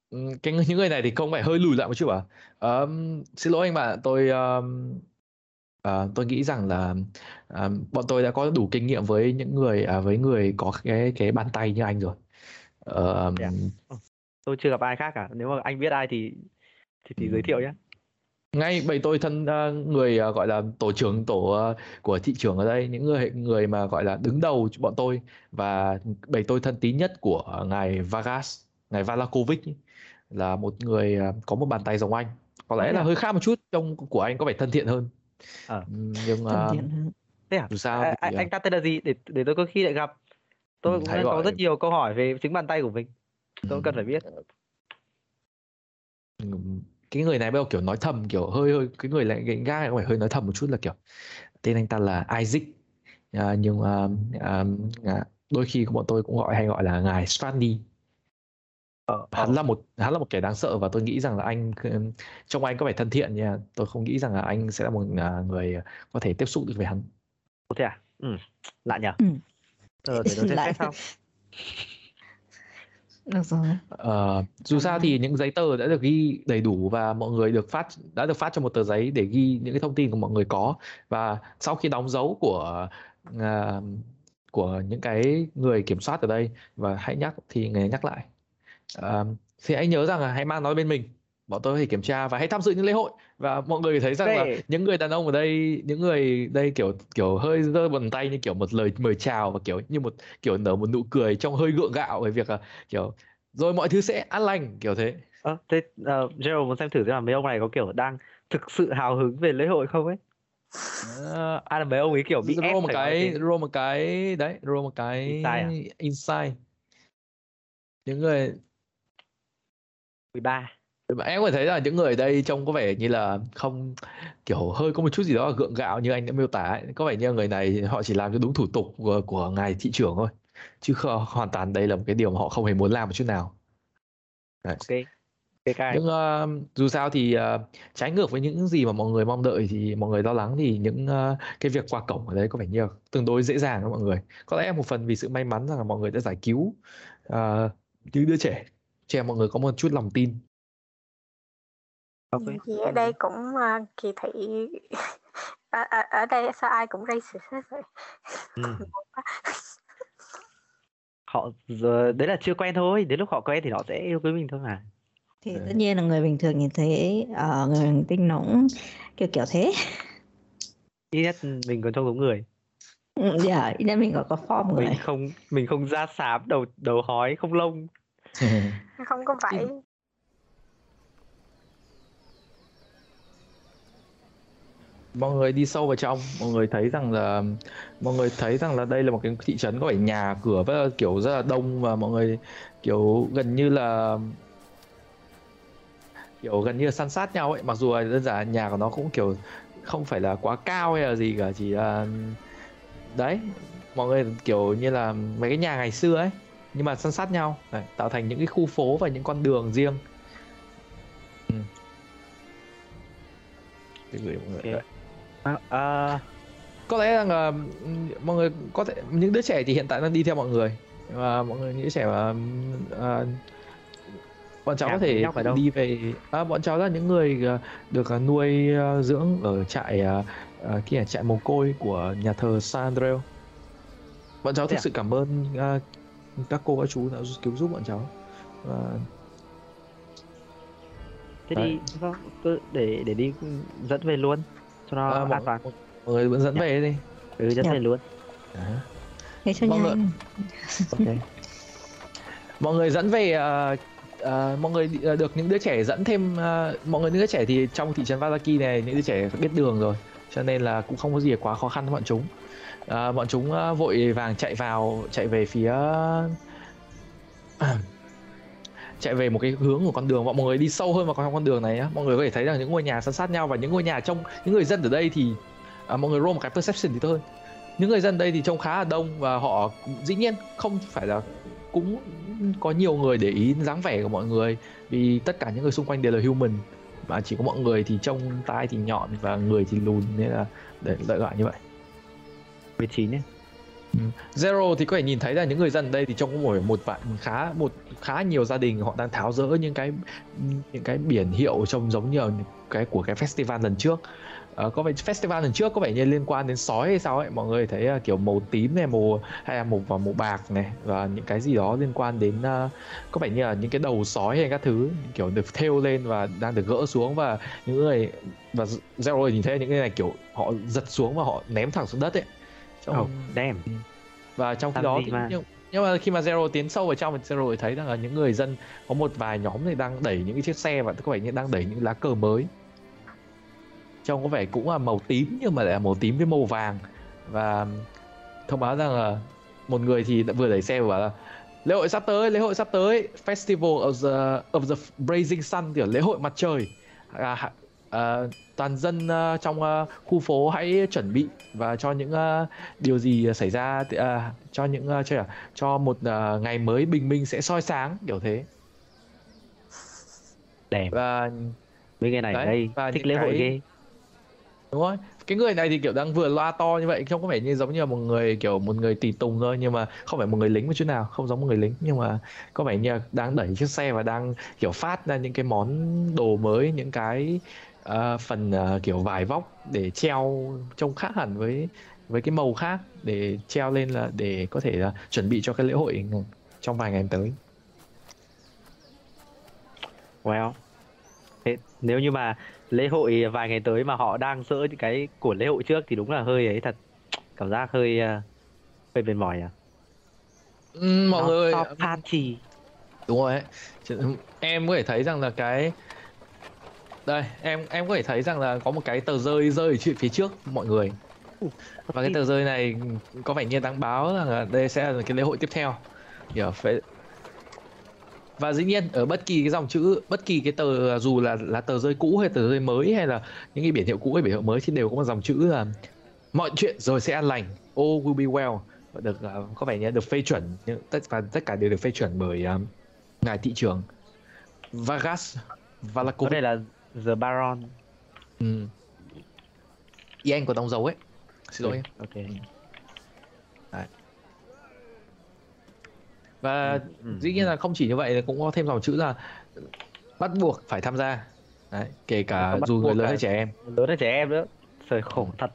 Ừ, Cái người- những người này thì không phải hơi lùi lại một chút à? Ờm, xin lỗi anh bạn, tôi ờm, à, tôi nghĩ rằng là à, bọn tôi đã có đủ kinh nghiệm với những người à, với người có cái cái bàn tay như anh rồi. Ờm, Thế à? tôi chưa gặp ai khác cả nếu mà anh biết ai thì thì, thì Ừ. giới thiệu nhé ngay bầy tôi thân ờ, người ờ, gọi là tổ trưởng tổ ờ, của thị trường ở đây những người người mà gọi là đứng đầu bọn tôi và bầy tôi thân tín nhất của ngài Vargas ngài Valakovic là một người có một bàn tay giống anh có lẽ là à? hơi khác một chút trông của anh có vẻ thân thiện hơn Ờ. Ừm, nhưng Thân thiện hơn. thế à dù sao À, thì, anh, anh ta tên là gì để để tôi có khi lại gặp tôi cũng đang có rất nhiều câu hỏi về chính bàn tay của mình. Tôi cần phải biết. Cái người này bắt đầu kiểu nói thầm kiểu hơi hơi cái người lại này có vẻ hơi nói thầm một chút là kiểu tên anh ta là Isaac. À, nhưng mà à, à, đôi khi bọn tôi cũng gọi hay gọi là ngài Stratny ờ, hắn ờ. là một hắn là một kẻ đáng sợ và tôi nghĩ rằng là anh ừm, trông anh có vẻ thân thiện nha. Tôi không nghĩ rằng là anh sẽ là một à, người có thể tiếp xúc được với hắn. Ồ, thế à? Ừ. lạ nhở Ừ. ờ để tôi xem xét sau. [LAUGHS] Được rồi. Ờ, dù sao thì những giấy tờ đã được ghi đầy đủ và mọi người được phát đã được phát cho một tờ giấy để ghi những cái thông tin của mọi người có. Và sau khi đóng dấu của à, của những cái người kiểm soát ở đây và hãy nhắc thì người nhắc lại. À, thì hãy nhớ rằng là hãy mang nó bên mình bọn tôi có thể kiểm tra và hãy tham dự những lễ hội. Và mọi người thấy rằng là những người đàn ông ở đây những người đây kiểu kiểu hơi giơ bàn tay như kiểu một lời mời chào và kiểu như một kiểu nở một nụ cười trong hơi gượng gạo về việc là kiểu rồi mọi thứ sẽ an lành kiểu thế. Ờ thế uh, Gerald muốn xem thử xem là mấy ông này có kiểu đang thực sự hào hứng về lễ hội không ấy? Ờ, À là mấy ông ấy kiểu bị ép roll một cái roll một cái đấy roll một cái Insight à? insight những người 13. Em có thể thấy là những người ở đây trông có vẻ như là không kiểu hơi có một chút gì đó là gượng gạo như anh đã miêu tả ấy. có vẻ như người này họ chỉ làm cho đúng thủ tục của, của ngài thị trưởng thôi chứ không, hoàn toàn đây là một cái điều mà họ không hề muốn làm một chút nào Đấy. Ok. Nhưng ờ, dù sao thì ờ, trái ngược với những gì mà mọi người mong đợi thì mọi người lo lắng thì những ờ, cái việc qua cổng ở đấy có vẻ như tương đối dễ dàng đó mọi người có lẽ một phần vì sự may mắn rằng là mọi người đã giải cứu ờ, những đứa trẻ cho mọi người có một chút lòng tin Ok. Gì ở đây cũng uh, kỳ thị [LAUGHS] ở, ở, ở đây sao ai cũng racist hết vậy Ừ. [LAUGHS] [LAUGHS] Họ giờ đấy là chưa quen thôi, đến lúc họ quen thì họ sẽ yêu quý mình thôi mà. thì Đấy. tất nhiên là người bình thường nhìn thấy ờ, người hành tinh nó cũng kiểu kiểu thế Ít nhất mình còn trông giống người. Ừ, dạ ý là mình có có form người Mình không mình không da xám, đầu đầu hói, không lông. không có vậy mọi người đi sâu vào trong mọi người thấy rằng là mọi người thấy rằng là đây là một cái thị trấn có phải nhà cửa rất là kiểu rất là đông và mọi người kiểu gần như là kiểu gần như là san sát nhau ấy mặc dù là đơn giản nhà của nó cũng kiểu không phải là quá cao hay là gì cả chỉ là đấy mọi người kiểu như là mấy cái nhà ngày xưa ấy nhưng mà san sát nhau đấy, tạo thành những cái khu phố và những con đường riêng ừ. Để gửi mọi người okay. đấy. À, à, có lẽ rằng là mọi người có thể những đứa trẻ thì hiện tại đang đi theo mọi người và mọi người những đứa trẻ mà à, bọn cháu Nhà có thể đâu? đi về à, bọn cháu là những người à, được à, nuôi dưỡng ở trại à, kia trại mồ côi của nhà thờ San Andreo bọn cháu Thế thực à? sự cảm ơn à, các cô các chú đã cứu giúp bọn cháu và thế Đấy. đi vâng, để để đi dẫn về luôn cho nó à, an mọi, toàn. mọi người vẫn dẫn Dạ. về đi Ừ, dẫn Dạ. về luôn. Đó. thế cho ạ. nhanh Ok. mọi người dẫn về ờ, mọi người được những đứa trẻ dẫn thêm ờ, mọi người những đứa trẻ thì trong thị trấn Valaki này những đứa trẻ biết đường rồi cho nên là cũng không có gì quá khó khăn với bọn chúng Ờ, bọn chúng ờ, vội vàng chạy vào chạy về phía chạy về một cái hướng của con đường. Mọi người đi sâu hơn vào trong con đường này á. Mọi người có thể thấy rằng những ngôi nhà san sát nhau và những ngôi nhà trong những người dân ở đây thì à, mọi người roll một cái perception thì thôi những người dân đây thì trông khá là đông và họ dĩ nhiên không phải là cũng có nhiều người để ý dáng vẻ của mọi người vì tất cả những người xung quanh đều là human mà chỉ có mọi người thì trông tai thì nhọn và người thì lùn nên là để lợi loại như vậy. 19 nhé. Zero thì có thể nhìn thấy là những người dân ở đây thì trong có một một vạn khá một khá nhiều gia đình họ đang tháo rỡ những cái những cái biển hiệu trông giống như cái của cái festival lần trước. À, có vẻ festival lần trước có vẻ như liên quan đến sói hay sao ấy. Mọi người thấy uh, kiểu màu tím này màu hay là màu và màu bạc này và những cái gì đó liên quan đến uh, có vẻ như là những cái đầu sói hay các thứ kiểu được thêu lên và đang được gỡ xuống. Và những người và Zero nhìn thấy những cái này kiểu họ giật xuống và họ ném thẳng xuống đất ấy. Trông- Oh, damn. và trong khi Làm đó thì mà? nhưng, nhưng mà khi mà Zero tiến sâu vào trong thì Zero thì thấy rằng là những người dân có một vài nhóm thì đang đẩy những cái chiếc xe và có vẻ như đang đẩy những lá cờ mới trông có vẻ cũng là màu tím nhưng mà lại là màu tím với màu vàng và thông báo rằng là một người thì đã vừa đẩy xe vừa bảo là lễ hội sắp tới lễ hội sắp tới festival of the of the blazing sun kiểu lễ hội mặt trời à, à, toàn dân à, trong à, khu phố hãy chuẩn bị và cho những à, điều gì xảy ra à, cho những à, cho, cho một à, ngày mới bình minh sẽ soi sáng kiểu thế Damn. và Mấy người này Đấy, đây và thích lễ hội cái- ghê. đúng rồi cái người này thì kiểu đang vừa loa to như vậy không có vẻ như giống như là một người kiểu một người tùy tùng thôi nhưng mà không phải một người lính một chút nào không giống một người lính nhưng mà có vẻ như đang đẩy chiếc xe và đang kiểu phát ra những cái món đồ mới những cái ờ, phần ờ, kiểu vải vóc để treo trông khác hẳn với với cái màu khác để treo lên là để có thể là chuẩn bị cho cái lễ hội trong vài ngày tới Well. Thế nếu như mà lễ hội vài ngày tới mà họ đang dỡ những cái của lễ hội trước thì đúng là hơi ấy thật. Cảm giác hơi ờ, hơi mệt mỏi à. Ừm, mọi Nó- người party. đúng rồi ấy Chứ- em có thể thấy rằng là cái đây em em có thể thấy rằng là có một cái tờ rơi rơi ở phía phía trước mọi người. Và cái tờ rơi này có vẻ như đang báo rằng là đây sẽ là cái lễ hội tiếp theo. Kiểu phải và dĩ nhiên ở bất kỳ cái dòng chữ bất kỳ cái tờ dù là là tờ rơi cũ hay tờ rơi mới hay là những cái biển hiệu cũ hay biển hiệu mới thì đều có một dòng chữ là mọi chuyện rồi sẽ an lành all will be well. Và được uh, có vẻ như được phê chuẩn tất và tất cả đều được phê chuẩn bởi um, ngài thị trường Vargas có Valakovic đây là The Baron. Ừ. ý anh có đóng dấu ấy. Xin lỗi. Em ok. Và Ừ, ừ, dĩ nhiên là không chỉ như vậy cũng có thêm dòng chữ là bắt buộc phải tham gia. Đấy, kể cả dù người lớn hay trẻ em. lớn hơn trẻ em nữa. Trời khổ thật.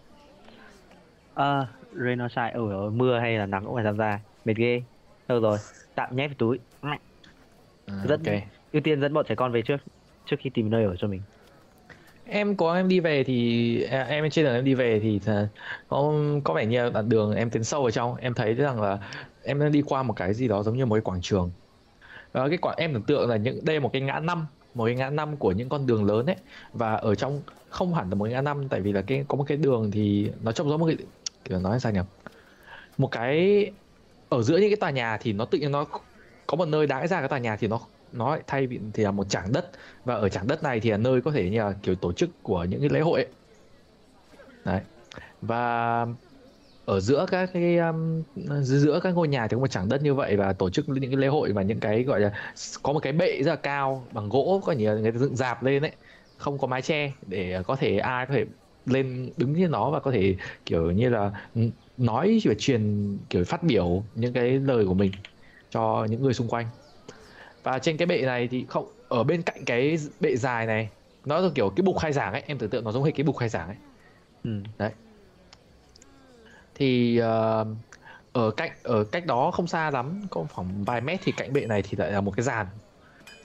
À, Renosai ở mưa hay là nắng cũng phải tham gia. Mệt ghê. Được rồi tạm nhét vào túi. À, Rất- ok. ưu tiên dẫn bọn trẻ con về trước trước khi tìm nơi ở cho mình? Em có em đi về thì à, em trên đường em đi về thì có có vẻ như đoạn đường em tiến sâu vào trong. Em thấy rằng là em đang đi qua một cái gì đó giống như một cái quảng trường. Và cái quảng, em tưởng tượng là những, đây là một cái ngã năm, một cái ngã năm của những con đường lớn ấy. Và ở trong, không hẳn là một cái ngã năm, tại vì là cái, có một cái đường thì nó trông giống một cái, kiểu nói sao nhỉ? Một cái, ở giữa những cái tòa nhà thì nó tự nhiên nó, có một nơi đãi ra cái tòa nhà thì nó nó lại thay vì thì là một trảng đất và ở trảng đất này thì là nơi có thể như là kiểu tổ chức của những cái lễ hội ấy. Đấy. Và ở giữa các cái um, giữa các ngôi nhà thì có một trảng đất như vậy và tổ chức những cái lễ hội và những cái gọi là có một cái bệ rất là cao bằng gỗ có nhiều người ta dựng dạp lên đấy không có mái che để có thể ai có thể lên đứng trên nó và có thể kiểu như là ừ, nói và truyền kiểu phát biểu những cái lời của mình cho những người xung quanh và trên cái bệ này thì không ở bên cạnh cái bệ dài này nó là kiểu cái bục khai giảng ấy em tưởng tượng nó giống như cái bục khai giảng ấy. Ừ. thì ờ, ở cạnh ở cách đó không xa lắm có khoảng vài mét thì cạnh bệ này thì lại là một cái giàn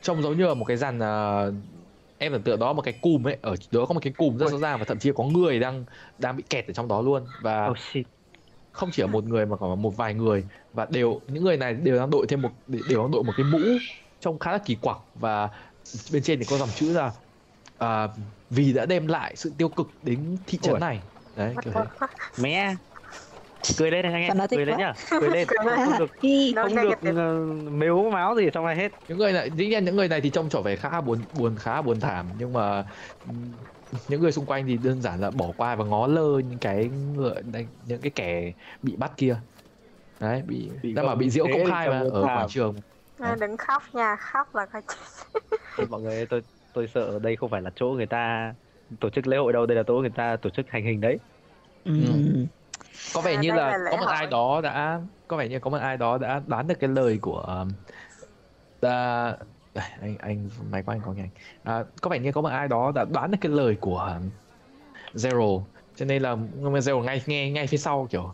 trông giống như là một cái giàn ờ, em tưởng tượng đó một cái cùm ấy ở đó có một cái cùm rất rõ ràng và thậm chí có người đang đang bị kẹt ở trong đó luôn. Và oh shit. không chỉ là một người mà còn một vài người. Và đều những người này đều đang đội thêm một đều đang đội một cái mũ trông khá là kỳ quặc và bên trên thì có dòng chữ là à, vì đã đem lại sự tiêu cực đến thị trấn này. Đấy kiểu thế. Mẹ. Cười lên anh em cười lên quá? nhá. Cười lên. [LAUGHS] Không, được không được ờ, mếu máu gì trong này hết. Những người này dĩ nhiên những người này thì trông trở về khá buồn buồn khá buồn thảm. Nhưng mà những người xung quanh thì đơn giản là bỏ qua và ngó lơ những cái người những cái kẻ bị bắt kia. Đấy bị, Bị đang bảo bị diễu công khai mà ở quảng trường Ờ, đừng khóc nha khóc là coi Ôi, [LAUGHS] mọi người tôi tôi sợ đây không phải là chỗ người ta tổ chức lễ hội đâu đây là chỗ người ta tổ chức hành hình đấy. Ừ. có vẻ À, như là là có một ai hội. đó đã có vẻ như có một ai đó đã đoán được cái lời của đã, Đây, anh anh máy của anh có nhanh à, có vẻ như có một ai đó đã đoán được cái lời của Zero. Cho nên là Zero ngay nghe ngay phía sau kiểu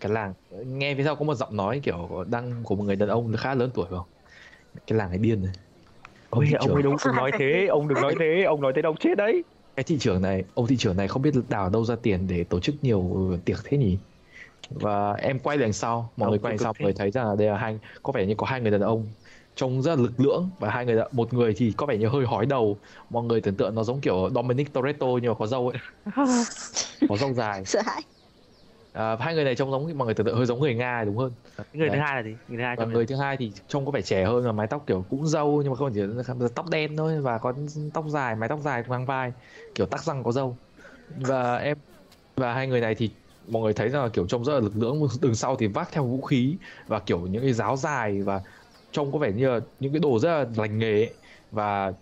cái làng nghe phía sau có một giọng nói kiểu đang của một người đàn ông khá lớn tuổi không? Cái làng này điên rồi. Ông Ôi, ông ấy đúng đừng nói thế ông đừng nói thế ông nói thế đâu chết đấy. Cái thị trưởng này ông thị trưởng này không biết đào đâu ra tiền để tổ chức nhiều tiệc thế nhỉ? Và em quay đằng sau mọi Ông người quay đằng sau mọi người thấy rằng là đây là hai có vẻ như có hai người đàn ông trông rất là lực lưỡng và hai người một người thì có vẻ như hơi hói đầu. Mọi người tưởng tượng nó giống kiểu Dominic Toretto nhưng mà có râu ấy. [LAUGHS] Có râu dài. Sợ hãi. À, hai người này trông giống mọi người tưởng tượng hơi giống người Nga đúng hơn người thứ Đấy. hai là gì người thứ hai và người thứ hai thì trông có vẻ trẻ hơn và mái tóc kiểu cũng râu nhưng mà không chỉ là tóc đen thôi và có tóc dài mái tóc dài ngang vai kiểu tắc răng có râu và em và hai người này thì mọi người thấy rằng là kiểu trông rất là lực lưỡng đường sau thì vác theo vũ khí và kiểu những cái giáo dài và trông có vẻ như là những cái đồ rất là lành nghề ấy. và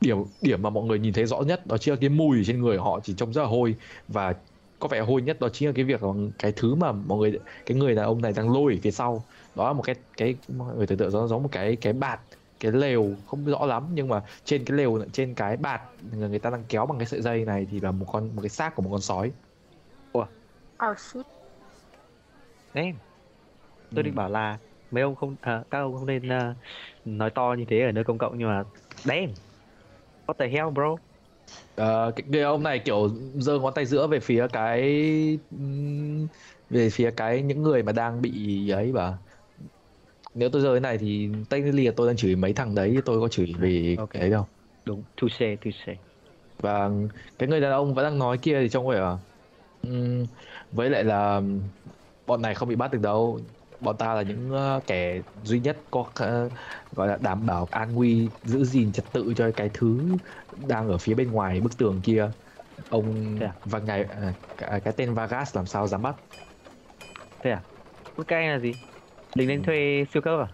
điểm điểm mà mọi người nhìn thấy rõ nhất đó chính là cái mùi trên người họ chỉ trông rất là hôi và có vẻ hôi nhất đó chính là cái việc là cái thứ mà mọi người cái người đàn ông này đang lôi ở phía sau. Đó là một cái cái mọi người tưởng tượng nó giống một cái cái bạt cái lều không rõ lắm nhưng mà trên cái lều trên cái bạt người người ta đang kéo bằng cái sợi dây này thì là một con một cái xác của một con sói. Oh shit Damn. tôi định bảo là mấy ông không à, các ông không nên à, nói to như thế ở nơi công cộng nhưng mà damn what the hell bro Ờ, cái, cái ông này kiểu giơ ngón tay giữa về phía cái về phía cái những người mà đang bị ấy bảo nếu tôi giơ cái này thì technically là tôi đang chửi mấy thằng đấy tôi có chửi về Ok. cái đấy đâu. Đúng. Touche touche và cái người đàn ông vẫn đang nói kia thì trông vẻ um, với lại là bọn này không bị bắt được đâu bọn ta là những uh, kẻ duy nhất có uh, gọi là đảm bảo an nguy giữ gìn trật tự cho cái thứ đang ở phía bên ngoài bức tường kia. Ông à? và ngày à, cái, cái tên Vargas làm sao dám bắt? Thế à? Bức canh là gì? Lính đánh thuê siêu cấp à?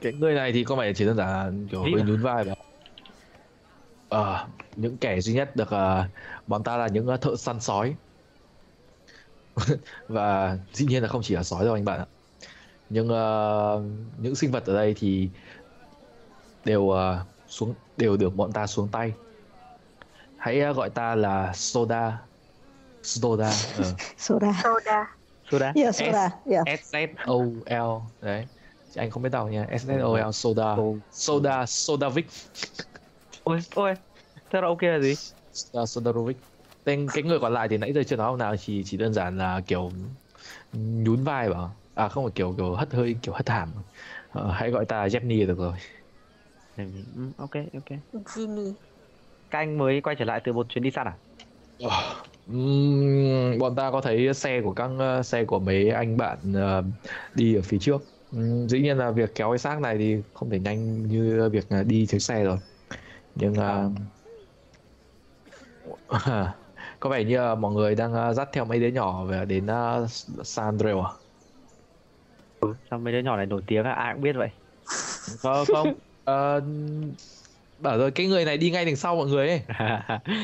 Cái người này thì có vẻ chỉ đơn giản là kiểu hơi à? nhún vai và ờ những kẻ duy nhất được uh, bọn ta là những uh, thợ săn sói [LAUGHS] và dĩ nhiên là không chỉ là sói đâu anh bạn ạ. Nhưng uh, những sinh vật ở đây thì đều uh, xuống đều được bọn ta xuống tay. Hãy uh, gọi ta là soda. Soda ờ. [LAUGHS] Soda. soda. Soda? Yeah, soda. Yeah. S Z O L. Đấy. Chị anh không biết đọc nha S Z O L soda. Soda sodavic. Ôi ôi. Thế là ok là gì? Soda sodarovic tên cái người còn lại thì nãy giờ chưa nói ông nào chỉ chỉ đơn giản là kiểu nhún vai bảo à không phải kiểu kiểu hất hơi kiểu hất hàm. Ờ, hãy gọi ta là được rồi. Ừ, ok ok. Genie các anh mới quay trở lại từ một chuyến đi săn à? Ừm, bọn ta có thấy xe của các ờ, xe của mấy anh bạn ờ, đi ở phía trước. Ừm, dĩ nhiên là việc kéo cái xác này thì không thể nhanh như việc ờ, đi chiếc xe rồi. Nhưng ờ, [LAUGHS] có vẻ như mọi người đang ờ, dắt theo mấy đứa nhỏ về đến uh, San Andreas à? ừ, sao mấy đứa nhỏ này nổi tiếng à ai cũng biết vậy Có không? [LAUGHS] Ờ, bảo rồi cái người này đi ngay đằng sau mọi người ấy.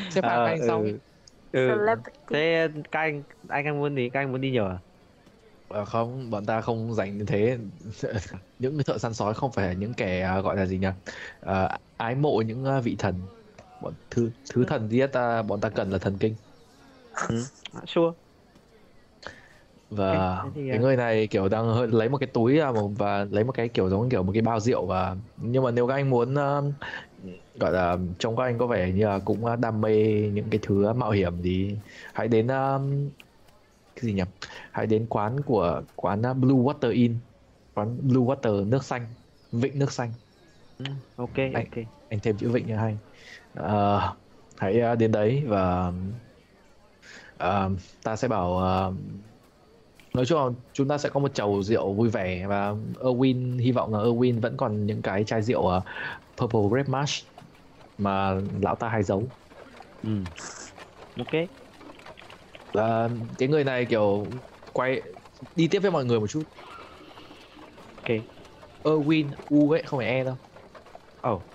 Xếp hàng Ờ, ngay đằng sau. ừ. ừ. thế các anh anh anh muốn gì các anh muốn đi nhờ à? Ờ, không, bọn ta không dành như thế. [LAUGHS] những thợ săn sói không phải là những kẻ à, gọi là gì nhỉ? Ờ, ái mộ những à, vị thần. Bọn thứ thứ thần nhất ta bọn ta cần là thần kinh. Ừ. [LAUGHS] sure Và Ok, thế thì, cái à, người này kiểu đang hơi lấy một cái túi ra một- và lấy một cái kiểu giống kiểu một cái bao rượu và nhưng mà nếu các anh muốn à, gọi là trông các anh có vẻ như là cũng à, đam mê những cái thứ mạo hiểm thì hãy đến à, cái gì nhỉ? Hãy đến quán của quán à, Blue Water Inn, quán Blue Water nước xanh, vịnh nước xanh. ừ, ok Anh- ok Anh thêm chữ vịnh cho hay. Ờ, hãy à, đến đấy và ta sẽ bảo à, nói chung là chúng ta sẽ có một chầu rượu vui vẻ và Erwin hy vọng là Erwin vẫn còn những cái chai rượu à, Purple Grape Mash mà lão ta hay giấu. ừ. ok Và cái người này kiểu quay đi tiếp với mọi người một chút. ok Erwin U ấy không phải E đâu. oh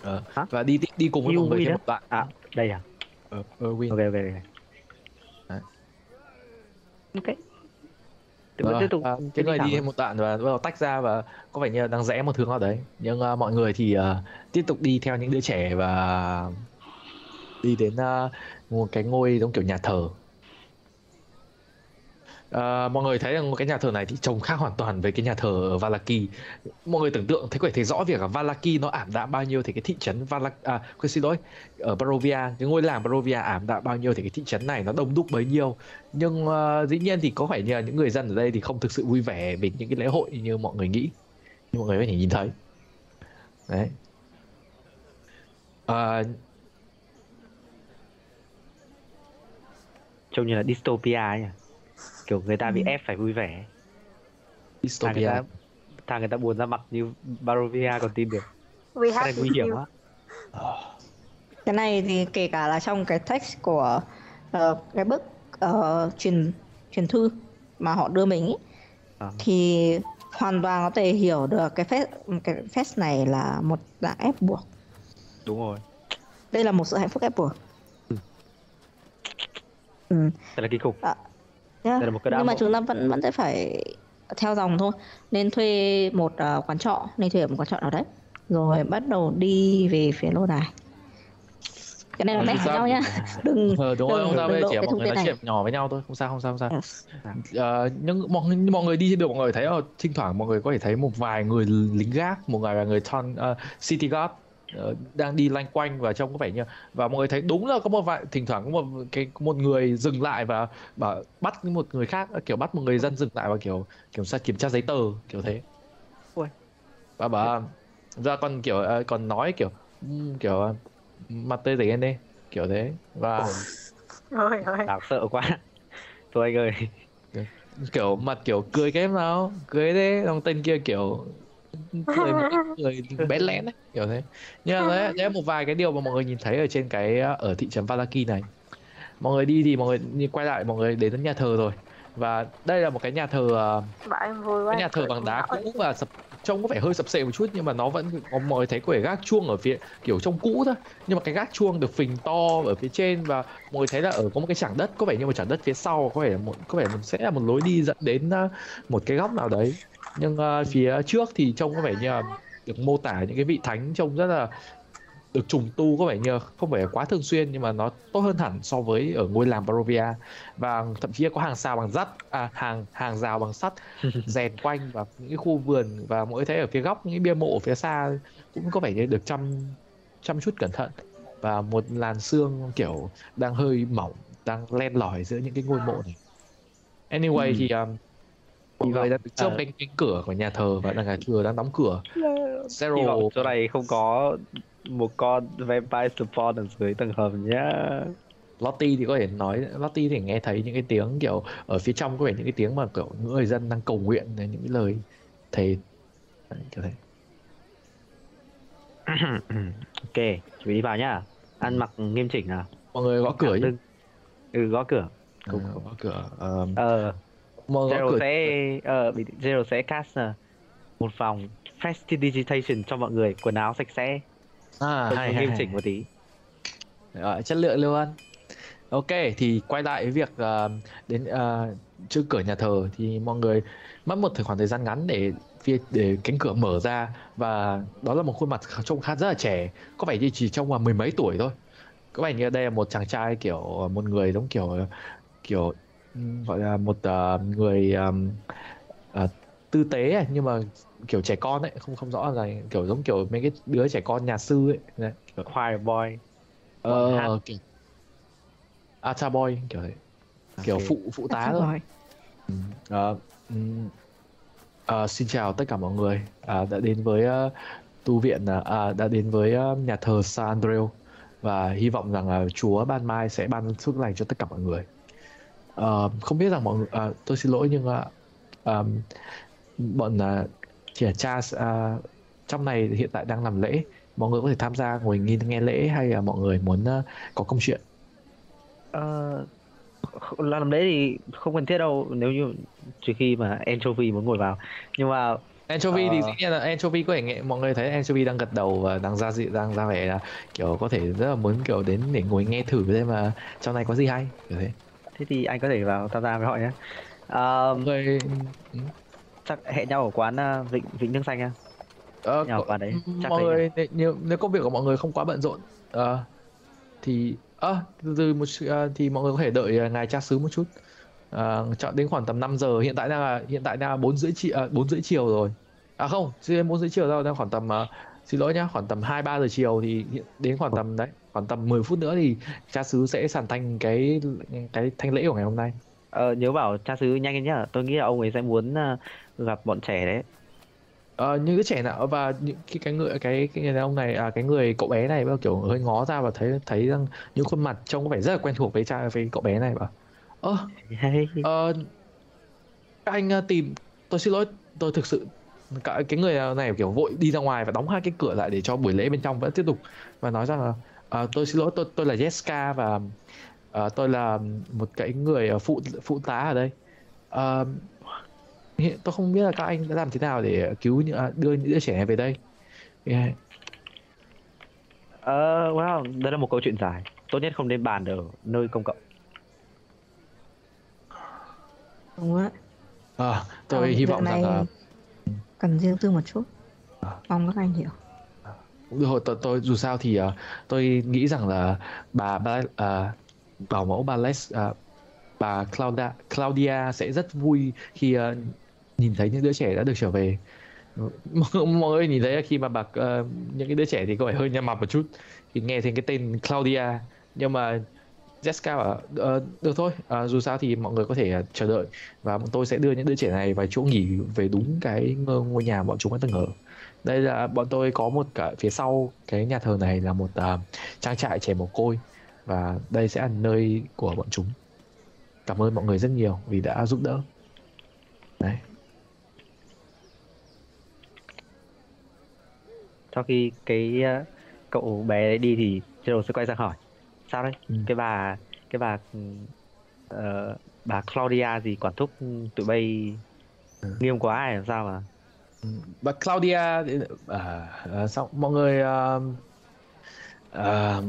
Ờ, Hả? và đi đi cùng với mọi người thêm một bạn. à đây à Ờ, Erwin. ok ok ok Đấy. Ok. Vâng, tiếp tục à, cái người đi à? một đoạn và bắt đầu tách ra và có vẻ như là đang rẽ một hướng nào đấy. Nhưng à, mọi người thì à, tiếp tục đi theo những đứa trẻ và đi đến à, một cái ngôi giống kiểu nhà thờ À, mọi người thấy rằng cái nhà thờ này thì trông khác hoàn toàn với cái nhà thờ ở Valaki. Mọi người tưởng tượng thấy có thể thấy rõ việc ở Valaki nó ảm đạm bao nhiêu thì cái thị trấn Valak à quên xin lỗi ở Barovia cái ngôi làng Barovia ảm đạm bao nhiêu thì cái thị trấn này nó đông đúc bấy nhiêu. Nhưng uh, dĩ nhiên thì có phải nhờ những người dân ở đây thì không thực sự vui vẻ về những cái lễ hội như mọi người nghĩ. Như mọi người có thể nhìn thấy. Đấy. Ờ, trông như là dystopia ấy nhỉ? Kiểu người ta bị Ừ. ép phải vui vẻ thà người ta thà người ta buồn ra mặt như Barovia còn tin được [LAUGHS] we cái này nguy hiểm quá Cái này thì kể cả là trong cái text của ờ, cái bức ờ, truyền truyền thư mà họ đưa mình ý, À. thì hoàn toàn có thể hiểu được cái phép cái phép này là một dạng ép buộc. đúng rồi Đây là một sự hạnh phúc ép buộc. Ừ. Ừ. thật là kinh khủng Yeah. Đây là một cái Nhưng mà chúng ta vẫn vẫn sẽ phải theo dòng thôi. Nên thuê một ờ, quán trọ, nên thuê ở một quán trọ nào đấy. Rồi bắt đầu đi về phía lô đài. Cái này là mẹ sao? nhau nhá. [LAUGHS] Đừng ờ, đúng rồi đừng- không sao bây giờ chỉ mọi người nói chuyện nhỏ với nhau thôi không sao không sao không sao. Ờ, nhưng mọi mọi người đi trên đường mọi người thấy ờ, thỉnh thoảng mọi người có thể thấy một vài người lính gác một vài người ton ờ, city guard ờ, đang đi loanh quanh và trông có vẻ như và mọi người thấy đúng là có một vài thỉnh thoảng có một cái một người dừng lại và bảo bắt một người khác ờ, kiểu bắt một người dân dừng lại và kiểu kiểu sao kiểm tra giấy tờ kiểu thế. Ui. và bảo ra còn kiểu ờ, còn nói kiểu "Ừm, kiểu ờ, mặt tươi tỉnh lên đi kiểu thế. Và [LAUGHS] ôi ôi. Đáng sợ quá. Thôi anh ơi. Kiểu mặt kiểu cười cái nào cười thế xong tên kia kiểu cười một [LAUGHS] cười bén lén ấy kiểu thế. Nhưng mà đấy, đấy là một vài cái điều mà mọi người nhìn thấy ở trên cái ở thị trấn Valaki này. Mọi người đi thì mọi người nhìn quay lại mọi người đến đến nhà thờ rồi. Và đây là một cái nhà thờ ờ, cái nhà thờ bằng đá cũ và sập trông có vẻ hơi sập sệ một chút nhưng mà nó vẫn có mọi người thấy có vẻ gác chuông ở phía kiểu trông cũ thôi. Nhưng mà cái gác chuông được phình to ở phía trên và mọi người thấy là ở có một cái chẳng đất có vẻ như một chẳng đất phía sau có vẻ một có vẻ một, sẽ là một lối đi dẫn đến ờ, một cái góc nào đấy nhưng ờ, phía trước thì trông có vẻ như là được mô tả những cái vị thánh trông rất là được trùng tu có vẻ như không phải quá thường xuyên nhưng mà nó tốt hơn hẳn so với ở ngôi làng Barovia. Và thậm chí có hàng rào bằng sắt à, hàng hàng rào bằng sắt [LAUGHS] rèn quanh và những cái khu vườn và người thấy ở phía góc những cái bia mộ ở phía xa cũng có vẻ như được chăm chăm chút cẩn thận. Và một làn xương kiểu đang hơi mỏng đang len lỏi giữa những cái ngôi mộ này. Anyway Ừ. thì um, người vọng- đã trông à. cánh cánh cửa của nhà thờ và đang cửa đang đóng cửa. Hy vọng Zero chỗ này không có một con vampire spawn ở dưới tầng hầm nhá. Lottie thì có thể nói Lottie thì nghe thấy những cái tiếng kiểu ở phía trong có vẻ những cái tiếng mà kiểu những người dân đang cầu nguyện những cái lời thề. Đấy, kiểu thế. [COUGHS] Ok chuẩn bị đi vào nhá. Ăn mặc nghiêm chỉnh à mọi người gõ cửa chứ ừ gõ cửa. Ờ, gõ cửa Ờ, ờ mọi người Zero sẽ ờ bị Zero sẽ cast ờ, một vòng prestidigitation cho mọi người. Quần áo sạch sẽ. À hay, nghiêm hay. chỉnh một tí. Rồi, chất lượng luôn. Ok thì quay lại với việc ờ, đến ờ, trước cửa nhà thờ thì mọi người mất một thời khoảng thời gian ngắn để phía để cánh cửa mở ra và đó là một khuôn mặt trông khá rất là trẻ. Có vẻ như chỉ trong khoảng mười mấy tuổi thôi. Có vẻ như đây là một chàng trai kiểu một người giống kiểu kiểu gọi là một ờ, người ờm, ờ, tư tế ấy, nhưng mà kiểu trẻ con ấy không không rõ là kiểu giống kiểu mấy cái đứa trẻ con nhà sư ấy Đấy, kiểu choir boy. Ờ, hát. kiểu Altar Boy kiểu thế. Kiểu Ok. phụ phụ tá thôi. Rồi Ờ, ừm, ờ, xin chào tất cả mọi người. À, đã đến với ờ, tu viện à, à, đã đến với ờ, nhà thờ San Andreo và hy vọng rằng là Chúa ban mai sẽ ban phước lành cho tất cả mọi người Ờ, không biết rằng mọi người à, tôi xin lỗi nhưng uh, um, bọn uh, trẻ cha à, trong này hiện tại đang làm lễ. Mọi người có thể tham gia ngồi nghe, nghe lễ hay là mọi người muốn ờ, có công chuyện? Kh- làm đấy thì không cần thiết đâu. Nếu như trừ khi mà anchovy muốn ngồi vào. Nhưng mà anchovy thì Ờ. dĩ nhiên là anchovy có thể nghe mọi người thấy anchovy đang gật đầu và đang ra dị đang ra vẻ là kiểu có thể rất là muốn kiểu đến để ngồi nghe thử xem mà trong này có gì hay kiểu thế thế thì anh có thể vào tham gia với họ nhé. Ờ, mọi người ừ, chắc hẹn nhau ở quán ờ, vịnh vịnh nước xanh ờ, nhau ở có- quán đấy chắc mọi người nếu, nếu, nếu công việc của mọi người không quá bận rộn ờ, thì ơ từ từ một ờ, thì mọi người có thể đợi ngài cha xứ một chút. Chọn đến khoảng tầm 5 giờ hiện tại đang là hiện tại đang là bốn rưỡi chiều bốn rưỡi chiều rồi. À không chưa bốn rưỡi chiều đâu đang khoảng tầm ờ, xin lỗi nhá khoảng tầm hai ba giờ chiều thì đến khoảng tầm đấy khoảng tầm 10 phút nữa thì cha xứ sẽ sàn thanh cái cái thanh lễ của ngày hôm nay. Ờ, nhớ bảo cha xứ nhanh lên nhá. Tôi nghĩ là ông ấy sẽ muốn ờ, gặp bọn trẻ đấy. Ờ, những đứa trẻ nào và những cái cái người cái cái người ông này à cái người cậu bé này đầu kiểu hơi ngó ra và thấy thấy rằng những khuôn mặt trông có vẻ rất là quen thuộc với cha với cậu bé này bảo. Ơ ờ, các anh ờ, tìm tôi xin lỗi tôi thực sự cái người này kiểu vội đi ra ngoài và đóng hai cái cửa lại để cho buổi lễ bên trong vẫn tiếp tục. Và nói rằng là "Ờ, tôi xin lỗi tôi tôi là Jessica và ờ, tôi là một cái người ờ, phụ phụ tá ở đây Ờ, hiện tôi không biết là các anh đã làm thế nào để cứu những à, đưa những đứa trẻ này về đây Yeah. Ờ, wow, đây là một câu chuyện dài. Tốt nhất không nên bàn ở nơi công cộng. đúng đấy Ờ, tôi Ờ, hy vọng rằng là cần riêng tư một chút À. mong các anh hiểu hồi tôi, tôi dù sao thì uh, tôi nghĩ rằng là bà bà uh, ờ, bảo mẫu bà Les uh, bà Claudia Claudia sẽ rất vui khi uh, nhìn thấy những đứa trẻ đã được trở về. [LAUGHS] Mọi mọi người nhìn thấy khi mà bà uh, những cái đứa trẻ thì có vẻ hơi nhăn mặt một chút thì nghe thấy cái tên Claudia. Nhưng mà Jessica bảo uh, được thôi uh, dù sao thì mọi người có thể uh, chờ đợi và bọn tôi sẽ đưa những đứa trẻ này vào chỗ nghỉ về đúng cái ngôi nhà bọn chúng đã từng ở đây là bọn tôi có một cả phía sau cái nhà thờ này là một uh, trang trại trẻ mồ côi. Và đây sẽ là nơi của bọn chúng. Cảm ơn mọi người rất nhiều vì đã giúp đỡ. Đấy. Sau khi cái uh, cậu bé đấy đi thì Gerald sẽ quay sang hỏi. Sao đấy? Ừ. cái bà cái bà ờ, bà Claudia gì quản thúc tụi bay Ừ. nghiêm quá hay làm sao mà và Claudia à, à, sao mọi người à, à,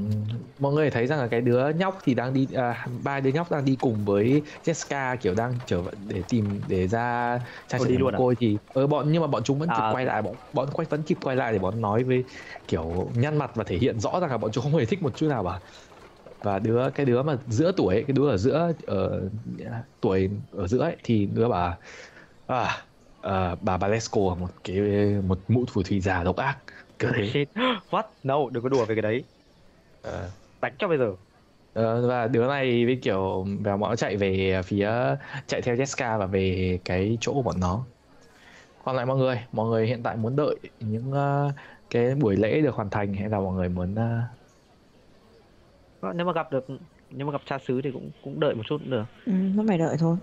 mọi người thấy rằng là cái đứa nhóc thì đang đi à, ba đứa nhóc đang đi cùng với Jessica kiểu đang trở để tìm để ra trang trại đi luôn à? cô thì ờ bọn nhưng mà bọn chúng vẫn kịp À. quay lại bọn bọn quay vẫn kịp quay lại để bọn nói với kiểu nhăn mặt và thể hiện rõ rằng là bọn chúng không hề thích một chút nào cả và đứa cái đứa mà giữa tuổi cái đứa ở giữa ở tuổi ở giữa ấy, thì đứa bà à, à, bà Balesco là một cái một mụ phù thủy già độc ác. Kiểu [LAUGHS] thế what? No đừng có đùa về cái đấy. Ờ, đánh cho bây giờ. Ờ, và đứa này với kiểu và bọn nó chạy về phía chạy theo Jessica và về cái chỗ của bọn nó. Còn lại mọi người mọi người hiện tại muốn đợi những ờ, cái buổi lễ được hoàn thành hay là mọi người muốn ờ, Ờ, nếu mà gặp được nếu mà gặp cha xứ thì cũng cũng đợi một chút cũng được ừ, nó phải đợi thôi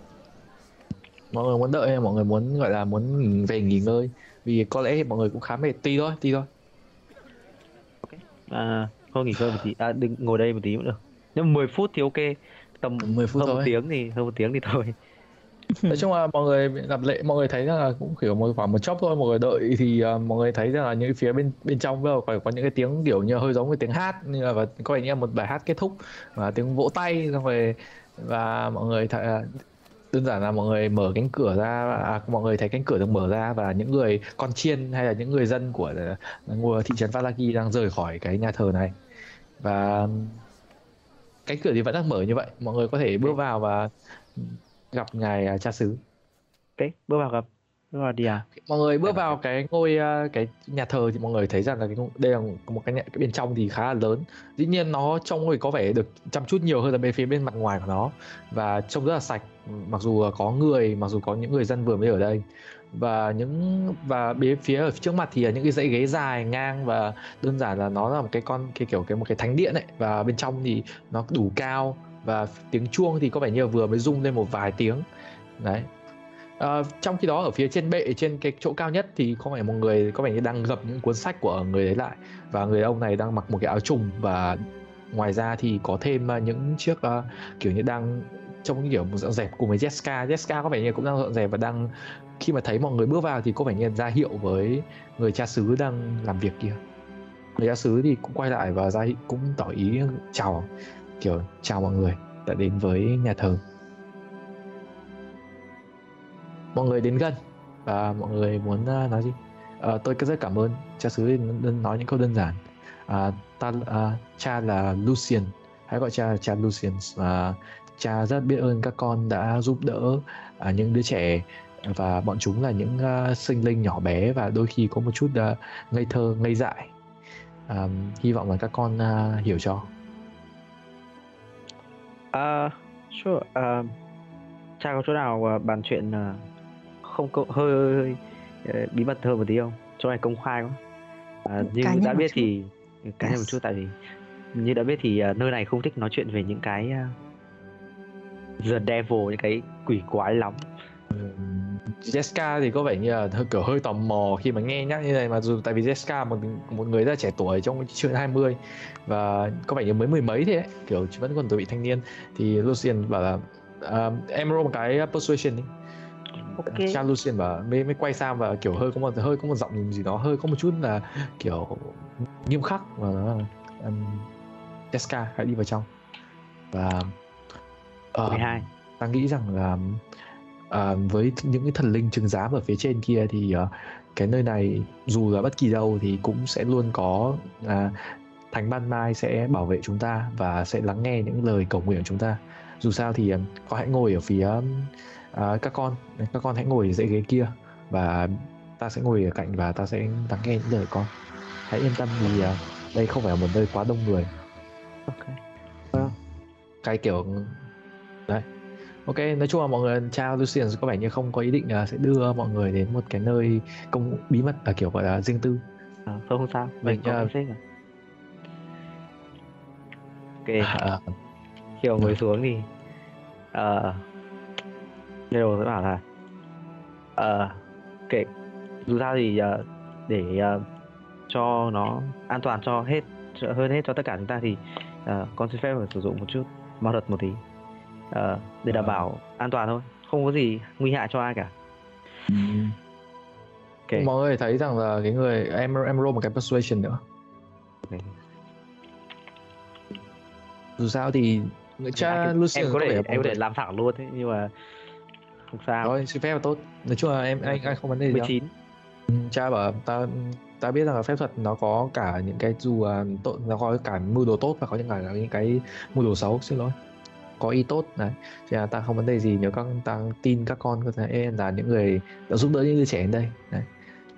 mọi người muốn đợi hay mọi người muốn gọi là muốn về nghỉ ngơi? Vì có lẽ mọi người cũng khá mệt. Tí thôi tí thôi. À, thôi nghỉ ngơi một tí. À, đừng ngồi đây một tí cũng được mà 10 phút thì ok. Tầm 10 phút hơn một thôi. tiếng thì hơn một tiếng thì thôi. [LAUGHS] Nói chung là mọi người gặp lệ mọi người thấy rằng là cũng kiểu một khoảng một chốc thôi mọi người đợi thì ờ, mọi người thấy rằng là những phía bên bên trong giờ phải có những cái tiếng kiểu như hơi giống với tiếng hát như là và có vẻ như là một bài hát kết thúc và tiếng vỗ tay xong rồi và mọi người thấy, à, đơn giản là mọi người mở cánh cửa ra à, mọi người thấy cánh cửa được mở ra và những người con chiên hay là những người dân của ờ, ngôi thị trấn Valaki đang rời khỏi cái nhà thờ này. Và cánh cửa thì vẫn đang mở như vậy. Mọi người có thể bước vào và gặp ngài à, cha xứ. Ok bước vào gặp vào đi à. Mọi người bước vào cái ngôi à, cái nhà thờ thì mọi người thấy rằng là cái đây là một cái, nhà, cái bên trong thì khá là lớn. Dĩ nhiên nó trông thì có vẻ được chăm chút nhiều hơn là bên phía bên mặt ngoài của nó. Và trông rất là sạch mặc dù có người mặc dù có những người dân vừa mới ở đây. Và những và bên phía ở trước mặt thì là những cái dãy ghế dài ngang và đơn giản là nó là một cái con cái kiểu cái một cái thánh điện ấy. Và bên trong thì nó đủ cao và tiếng chuông thì có vẻ như là vừa mới rung lên một vài tiếng. Đấy À, trong khi đó ở phía trên bệ trên cái chỗ cao nhất thì có vẻ một người có vẻ như đang gập những cuốn sách của người đấy lại. Và người ông này đang mặc một cái áo trùng và ngoài ra thì có thêm ờ, những chiếc uh, kiểu như đang trong những kiểu một dọn dẹp cùng với Jessica. Jessica có vẻ như cũng đang dọn dẹp và đang khi mà thấy mọi người bước vào thì có vẻ như ra hiệu với người cha xứ đang làm việc kia. Người cha xứ thì cũng quay lại và ra cũng tỏ ý chào kiểu chào mọi người đã đến với nhà thờ mọi người đến gần. Và mọi người muốn uh, nói gì? Ờ, tôi rất cảm ơn. Cha xứ nói những câu đơn giản. À, ta à, cha là Lucian hãy gọi cha là cha Lucian và cha rất biết ơn các con đã giúp đỡ à, những đứa trẻ. Và bọn chúng là những uh, sinh linh nhỏ bé và đôi khi có một chút uh, ngây thơ ngây dại. À, hy vọng là các con uh, hiểu cho. Uh, sure. uh, cha có chỗ nào uh, bàn chuyện uh, không có, hơi, hơi, hơi ờ, bí mật hơn một tí không? Chỗ này công khai quá. À, như Cá đã một biết chút. thì cá nhân một Yes. chút tại vì như đã biết thì à, nơi này không thích nói chuyện về những cái à, the devil những cái quỷ quái lắm. Jessica thì có vẻ như là hơi, kiểu hơi tò mò khi mà nghe nhắc như này mà dù tại vì Jessica một một người rất là trẻ tuổi trong chưa 20 và có vẻ như mới mười mấy thế ấy, kiểu vẫn còn tuổi vị thanh niên thì Lucian bảo là à, em roll một cái persuasion đi Ok. cha Lucian bảo mới mới quay sang và kiểu hơi có một hơi có một giọng gì đó hơi có một chút là kiểu nghiêm khắc và nó um, Jessica hãy đi vào trong và ờ, 12. ta nghĩ rằng là à, với những cái thần linh trừng giám ở phía trên kia thì à, cái nơi này dù là bất kỳ đâu thì cũng sẽ luôn có à, thánh ban mai sẽ bảo vệ chúng ta và sẽ lắng nghe những lời cầu nguyện của chúng ta dù sao thì à, con hãy ngồi ở phía à, các con các con hãy ngồi dãy ghế kia và ta sẽ ngồi ở cạnh và ta sẽ lắng nghe những lời con. Hãy yên tâm vì à, đây không phải là một nơi quá đông người. Ok. Well, cái kiểu đấy. Ok nói chung là mọi người cha Lucian có vẻ như không có ý định là sẽ đưa mọi người đến một cái nơi công bí mật là kiểu gọi là riêng tư. À, không không sao. Mình, ờ, xếp rồi. Ok. À, mà ngồi xuống thì ờ Nero sẽ bảo là ờ kệ. Dù sao thì ờ, để ờ, cho nó an toàn cho hết cho- hơn hết cho tất cả chúng ta thì ờ, con xin phép phải sử dụng một chút ma thuật một tí. Ờ, để đảm bảo an toàn thôi không có gì nguy hại cho ai cả. Ok mọi người thấy rằng là cái người em em roll một cái persuasion nữa. Ok. dù sao thì người cha Lucian em có thể em có thể làm thẳng luôn ấy nhưng mà không sao. Rồi xin phép là tốt. Nói chung là em anh anh không vấn đề gì đâu. 19 Ừ, cha bảo ta ta biết rằng là phép thuật nó có cả những cái dù à, tội nó có cả mưu đồ tốt và có những cái những cái mưu đồ xấu xin lỗi. Có ý tốt đấy. Nên là ta không vấn đề gì. Nếu các ta tin các con có thể là những người đã giúp đỡ những đứa trẻ đến đây đấy.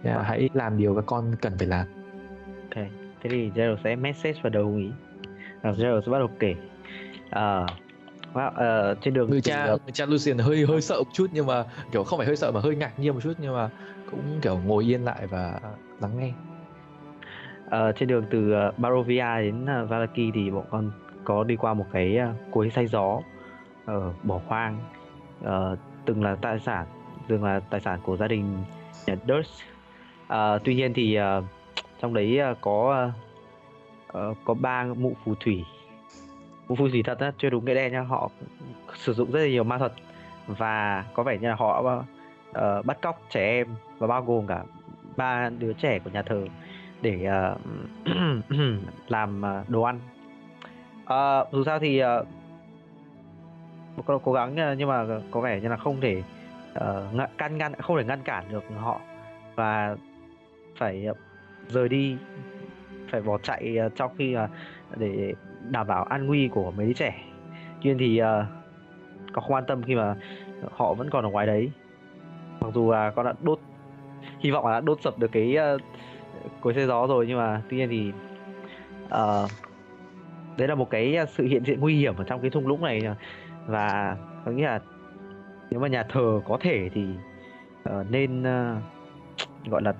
Nên là hãy làm điều các con cần phải làm. Ok, thế thì Gerald sẽ message và đồng ý. À, Gerald sẽ bắt đầu kể. À, wow, ờ, trên đường người từ, cha ờ, người cha Lucian hơi hơi sợ một chút nhưng mà kiểu không phải hơi sợ mà hơi ngạc nhiên một chút nhưng mà cũng kiểu ngồi yên lại và lắng nghe ờ, trên đường từ Barovia đến uh, Valaki thì bọn con có đi qua một cái cuối say gió ở bỏ hoang. Ờ, từng là tài sản, từng là tài sản của gia đình nhà Durst. Ờ, tuy nhiên thì ờ, trong đấy ờ, có ờ, có ba mụ phù thủy mụ phù thủy thật á chưa đúng nghĩa đen nha. Họ sử dụng rất là nhiều ma thuật và có vẻ như là họ uh, bắt cóc trẻ em và bao gồm cả ba đứa trẻ của nhà thờ để uh, [CLEARS THROAT] làm ờ, đồ ăn. Uh, dù sao thì uh, cố gắng nhưng mà có vẻ như là không thể uh, ngăn can ngăn không thể ngăn cản được họ và phải uh, rời đi phải bỏ chạy uh, trong khi uh, để đảm bảo an nguy của mấy đứa trẻ. Tuy nhiên thì ờ, uh, con không an tâm khi mà họ vẫn còn ở ngoài đấy. Mặc dù là con đã đốt hy vọng là đã đốt sập được cái uh, cối xe gió rồi nhưng mà tuy nhiên thì uh, đấy là một cái sự hiện diện nguy hiểm ở trong cái thung lũng này và có nghĩa là nếu mà nhà thờ có thể thì uh, nên uh, gọi là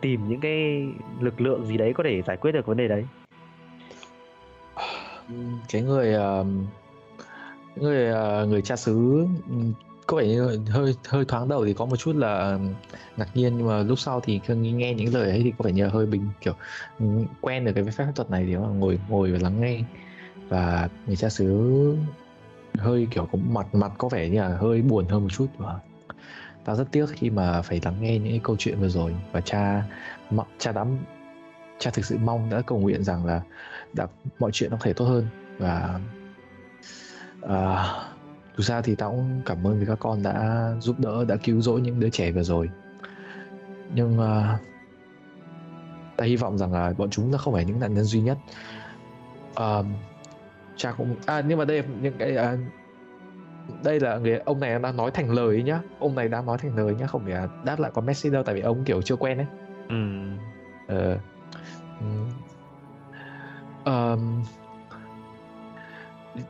tìm những cái lực lượng gì đấy có thể giải quyết được vấn đề đấy cái người ờ, người ờ, người cha xứ ừ, có vẻ như hơi hơi thoáng đầu thì có một chút là ngạc nhiên, nhưng mà lúc sau thì khi nghe những lời ấy thì có vẻ như hơi bình, kiểu ừ, quen được cái phép thuật này thì mà ngồi ngồi và lắng nghe. Và người cha xứ hơi, kiểu có mặt mặt có vẻ như là hơi buồn hơn một chút. Và ta rất tiếc khi mà phải lắng nghe những cái câu chuyện vừa rồi. Và cha cha đã cha thực sự mong đã cầu nguyện rằng là đã mọi chuyện nó có thể tốt hơn. Và à, dù sao thì tao cũng cảm ơn vì các con đã giúp đỡ đã cứu rỗi những đứa trẻ vừa rồi. Nhưng à, ta hy vọng rằng là bọn chúng nó không phải những nạn nhân duy nhất. À, cha cũng à nhưng mà đây những cái à, đây là người ông này đang nói thành lời nhá. Ông này đang nói thành lời nhá không phải đáp lại có message đâu tại vì ông kiểu chưa quen ấy. Ừ. Ờ, um,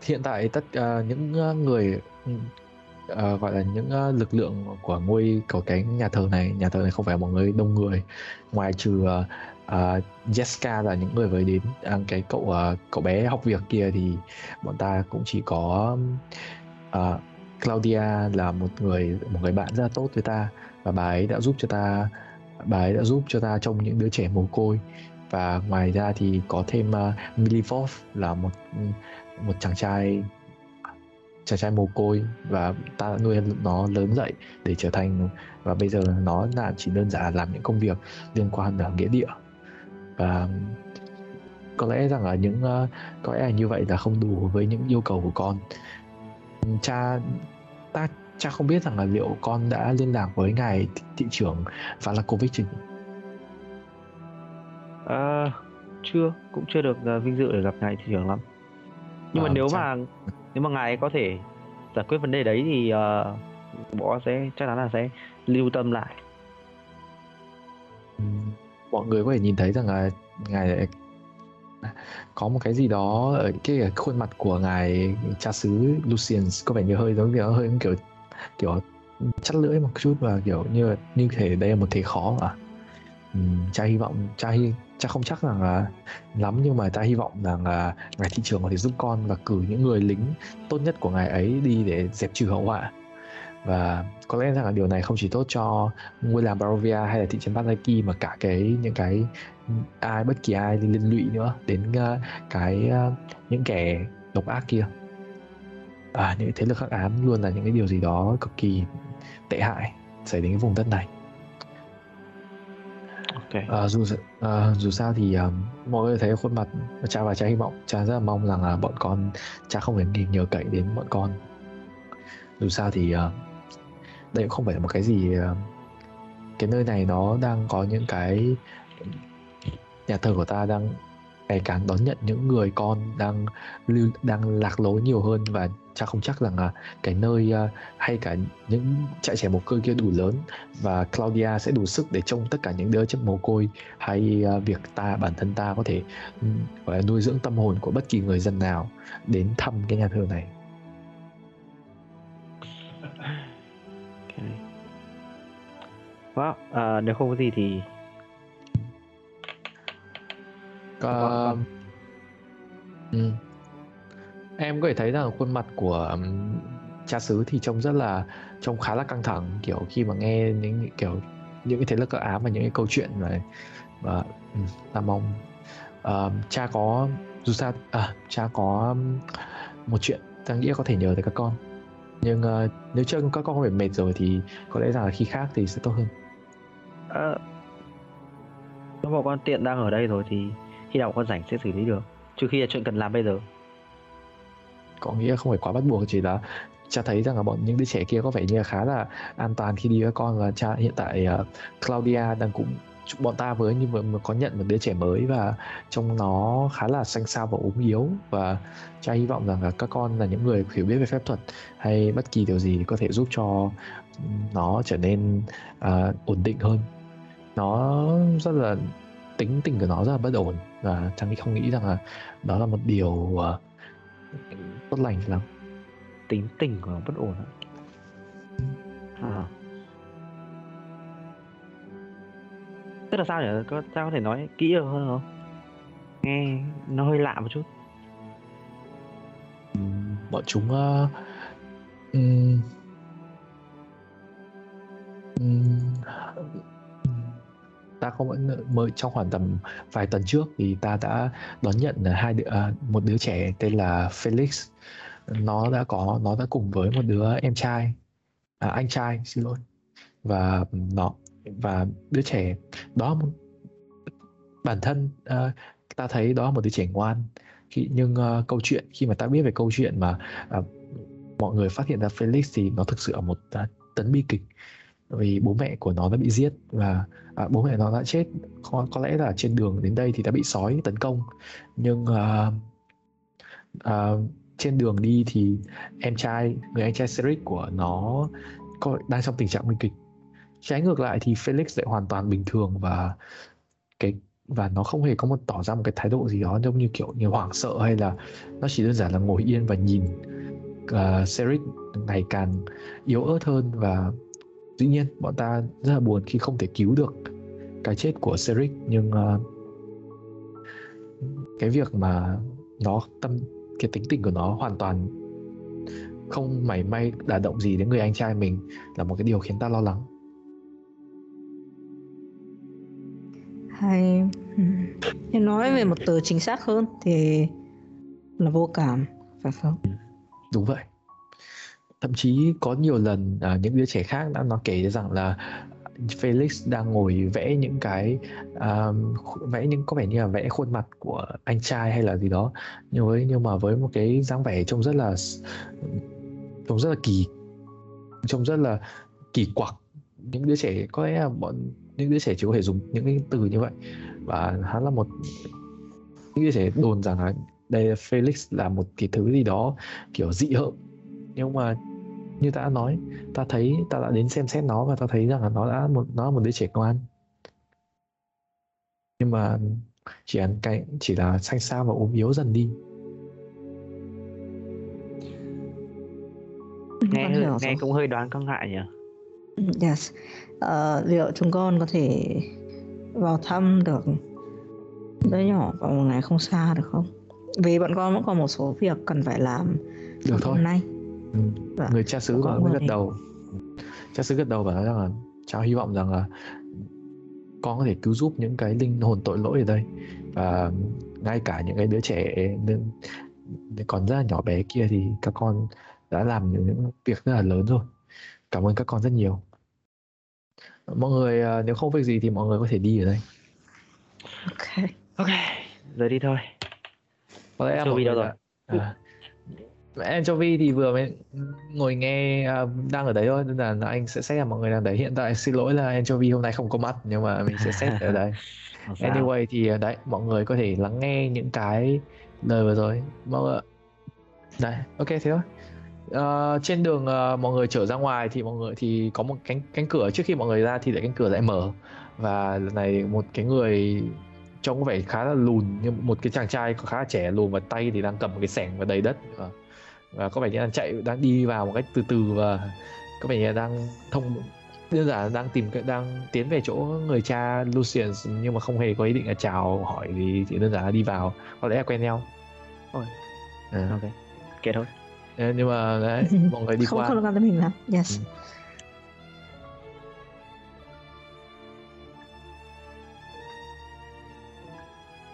hiện tại tất uh, những ờ, người uh, gọi là những uh, lực lượng của ngôi của cái nhà thờ này nhà thờ này không phải một người đông người ngoài trừ uh, uh, Jessica là những người mới đến uh, cái cậu uh, cậu bé học việc kia thì bọn ta cũng chỉ có uh, Claudia là một người một người bạn rất là tốt với ta và bà ấy đã giúp cho ta bà ấy đã giúp cho ta trông những đứa trẻ mồ côi và ngoài ra thì có thêm ờ, uh, Milivov là một ừ, một chàng trai chàng trai mồ côi và ta nuôi nó lớn dậy để trở thành và bây giờ nó là chỉ đơn giản là làm những công việc liên quan ở nghĩa địa. Và có lẽ rằng là những uh, có lẽ là như vậy là không đủ với những yêu cầu của con. Cha ta cha không biết rằng là liệu con đã liên lạc với ngài thị, thị trưởng Valakovic Ờ, chưa cũng chưa được ờ, vinh dự để gặp ngài thị trưởng lắm. Nhưng mà Ờ, nếu chắc- mà nếu mà ngài có thể giải quyết vấn đề đấy thì ờ, bọn sẽ chắc chắn là sẽ lưu tâm lại. Ừm, mọi người có thể nhìn thấy rằng là ngài có một cái gì đó ở cái khuôn mặt của ngài cha xứ Lucian có vẻ như hơi giống kiểu hơi kiểu kiểu chắt lưỡi một chút và kiểu như như thể đây là một thế khó mà uhm, cha hy vọng cha hy chắc không chắc rằng là lắm nhưng mà ta hy vọng rằng là ngài thị trường có thể giúp con và cử những người lính tốt nhất của ngài ấy đi để dẹp trừ hậu họa. Và có lẽ rằng là điều này không chỉ tốt cho ngôi làng Barovia hay là thị trấn Bazaki mà cả cái những cái ai bất kỳ ai liên lụy nữa đến uh, cái uh, những kẻ độc ác kia. À, những thế lực khắc ám luôn là những cái điều gì đó cực kỳ tệ hại xảy đến cái vùng đất này ok. À, dù à, dù sao thì à, mọi người thấy khuôn mặt cha và cha hy vọng cha rất là mong rằng là bọn con cha không phải nhờ cậy đến bọn con. Dù sao thì à, đây cũng không phải là một cái gì à, cái nơi này nó đang có những cái nhà thờ của ta đang ngày càng đón nhận những người con đang lưu đang lạc lối nhiều hơn và cha không chắc rằng là cái nơi uh, hay cả những trại trẻ mồ côi kia đủ lớn và Claudia sẽ đủ sức để trông tất cả những đứa chất mồ côi hay uh, việc ta bản thân ta có thể um, gọi là nuôi dưỡng tâm hồn của bất kỳ người dân nào đến thăm cái nhà thờ này. [LAUGHS] okay. Wow, uh, nếu không có gì thì uh, ừ. em có thể thấy rằng khuôn mặt của um, cha xứ thì trông rất là trông khá là căng thẳng kiểu khi mà nghe những kiểu những cái thế lực các ám và những cái câu chuyện này. Và um, ta mong uh, cha có dù sao à, cha có một chuyện ta nghĩ có thể nhờ tới các con. Nhưng uh, nếu chưa các con không phải mệt rồi thì có lẽ rằng là khi khác thì sẽ tốt hơn. À, nếu mà con tiện đang ở đây rồi thì khi nào con rảnh sẽ xử lý được trừ khi là chuyện cần làm bây giờ. Có nghĩa không phải quá bắt buộc chỉ là cha thấy rằng là bọn những đứa trẻ kia có vẻ như là khá là an toàn khi đi với con và cha hiện tại uh, Claudia đang cũng bọn ta với như mà có nhận một đứa trẻ mới và trong nó khá là xanh xao và ốm yếu. Và cha hy vọng rằng là các con là những người hiểu biết về phép thuật hay bất kỳ điều gì có thể giúp cho nó trở nên uh, ổn định hơn. Nó rất là tính tình của nó rất là bất ổn và trang không nghĩ rằng là đó là một điều uh, tốt lành lắm. Tính tình của nó bất ổn à. tức là sao nhỉ? Có sao có thể nói kỹ hơn không? Nghe nó hơi lạ một chút. Bọn chúng uh, um, um, ta không mới trong khoảng tầm vài tuần trước thì ta đã đón nhận à, hai đứa, à, một đứa trẻ tên là Felix. Nó đã có nó đã cùng với một đứa em trai à, anh trai xin lỗi. Và nó và đứa trẻ đó bản thân uh, ta thấy đó là một đứa trẻ ngoan. Khi, nhưng uh, câu chuyện khi mà ta biết về câu chuyện mà uh, mọi người phát hiện ra Felix thì nó thực sự là một uh, tấn bi kịch vì bố mẹ của nó đã bị giết và à, bố mẹ nó đã chết. Có, có lẽ là trên đường đến đây thì đã bị sói tấn công. Nhưng à, à, trên đường đi thì em trai người anh trai Cedric của nó có, đang trong tình trạng nguy kịch. Trái ngược lại thì Felix lại hoàn toàn bình thường và cái và nó không hề có một tỏ ra một cái thái độ gì đó giống như kiểu như hoảng sợ hay là nó chỉ đơn giản là ngồi yên và nhìn uh, Cedric ngày càng yếu ớt hơn và dĩ nhiên bọn ta rất là buồn khi không thể cứu được cái chết của Cedric nhưng uh, cái việc mà nó tâm cái tính tình của nó hoàn toàn không mảy may đả động gì đến người anh trai mình là một cái điều khiến ta lo lắng. Hay. Nói về một từ chính xác hơn thì là vô cảm phải không? Đúng vậy thậm chí có nhiều lần à, những đứa trẻ khác đã nó kể rằng là Felix đang ngồi vẽ những cái uh, vẽ những có vẻ như là vẽ khuôn mặt của anh trai hay là gì đó. Nhưng với nhưng mà với một cái dáng vẻ trông rất là trông rất là kỳ trông rất là kỳ quặc. Những đứa trẻ có lẽ là bọn những đứa trẻ chỉ có thể dùng những cái từ như vậy. Và hắn là một những đứa trẻ đồn rằng là đây là Felix là một cái thứ gì đó kiểu dị hợm. Nhưng mà như ta đã nói ta thấy ta đã đến xem xét nó và ta thấy rằng là nó đã một nó là một đứa trẻ ngoan nhưng mà chỉ ăn cái chỉ là xanh xao và ốm yếu dần đi nghe Con hơi, hiểu nghe rồi. cũng hơi đoán có ngại nhỉ Ừ, Yes. Ờ, liệu chúng con có thể vào thăm được đứa nhỏ vào một ngày không xa được không? Vì bọn con vẫn còn một số việc cần phải làm được thôi hôm nay. Ừ. Dạ. người cha xứ người mới gật đầu cha xứ gật đầu và nói rằng là cháu hy vọng rằng là con có thể cứu giúp những cái linh hồn tội lỗi ở đây và ngay cả những cái đứa trẻ nên còn rất là nhỏ bé kia thì các con đã làm những, những việc rất là lớn rồi cảm ơn các con rất nhiều mọi người à, nếu không việc gì thì mọi người có thể đi ở đây Ok. ok giờ đi thôi có lẽ đâu người rồi? à, Anchovy thì vừa mới ngồi nghe à, đang ở đấy thôi nên là anh sẽ xét là mọi người đang đấy. Hiện tại xin lỗi là Anchovy hôm nay không có mặt nhưng mà mình sẽ xét ở đấy [LAUGHS] sao. anyway thì à, đấy mọi người có thể lắng nghe những cái lời vừa rồi. Mọi người đấy ok thế thôi. Ờ, trên đường ờ, mọi người trở ra ngoài thì mọi người thì có một cánh cánh cửa. Trước khi mọi người ra thì lại cánh cửa lại mở. Và lần này một cái người trông có vẻ khá là lùn nhưng một cái chàng trai khá là trẻ lùn và tay thì đang cầm một cái sẻng và đầy đất. Và, và có vẻ như đang chạy đang đi vào một cách từ từ và có vẻ như đang thông đơn giản đang tìm cái đang tiến về chỗ người cha Lucian nhưng mà không hề có ý định là chào hỏi gì chỉ đơn giản là đi vào có lẽ là quen nhau Ôi. à, ok kệ thôi nhưng mà đấy [LAUGHS] mọi người đi không qua không quan tới mình lắm. Yes. Ừ.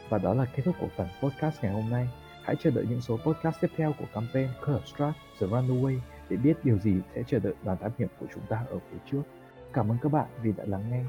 Và đó là kết thúc của phần podcast ngày hôm nay. Hãy chờ đợi những số podcast tiếp theo của campaign Curse Strat, The Runaway để biết điều gì sẽ chờ đợi đoàn thám hiểm của chúng ta ở phía trước. Cảm ơn các bạn vì đã lắng nghe.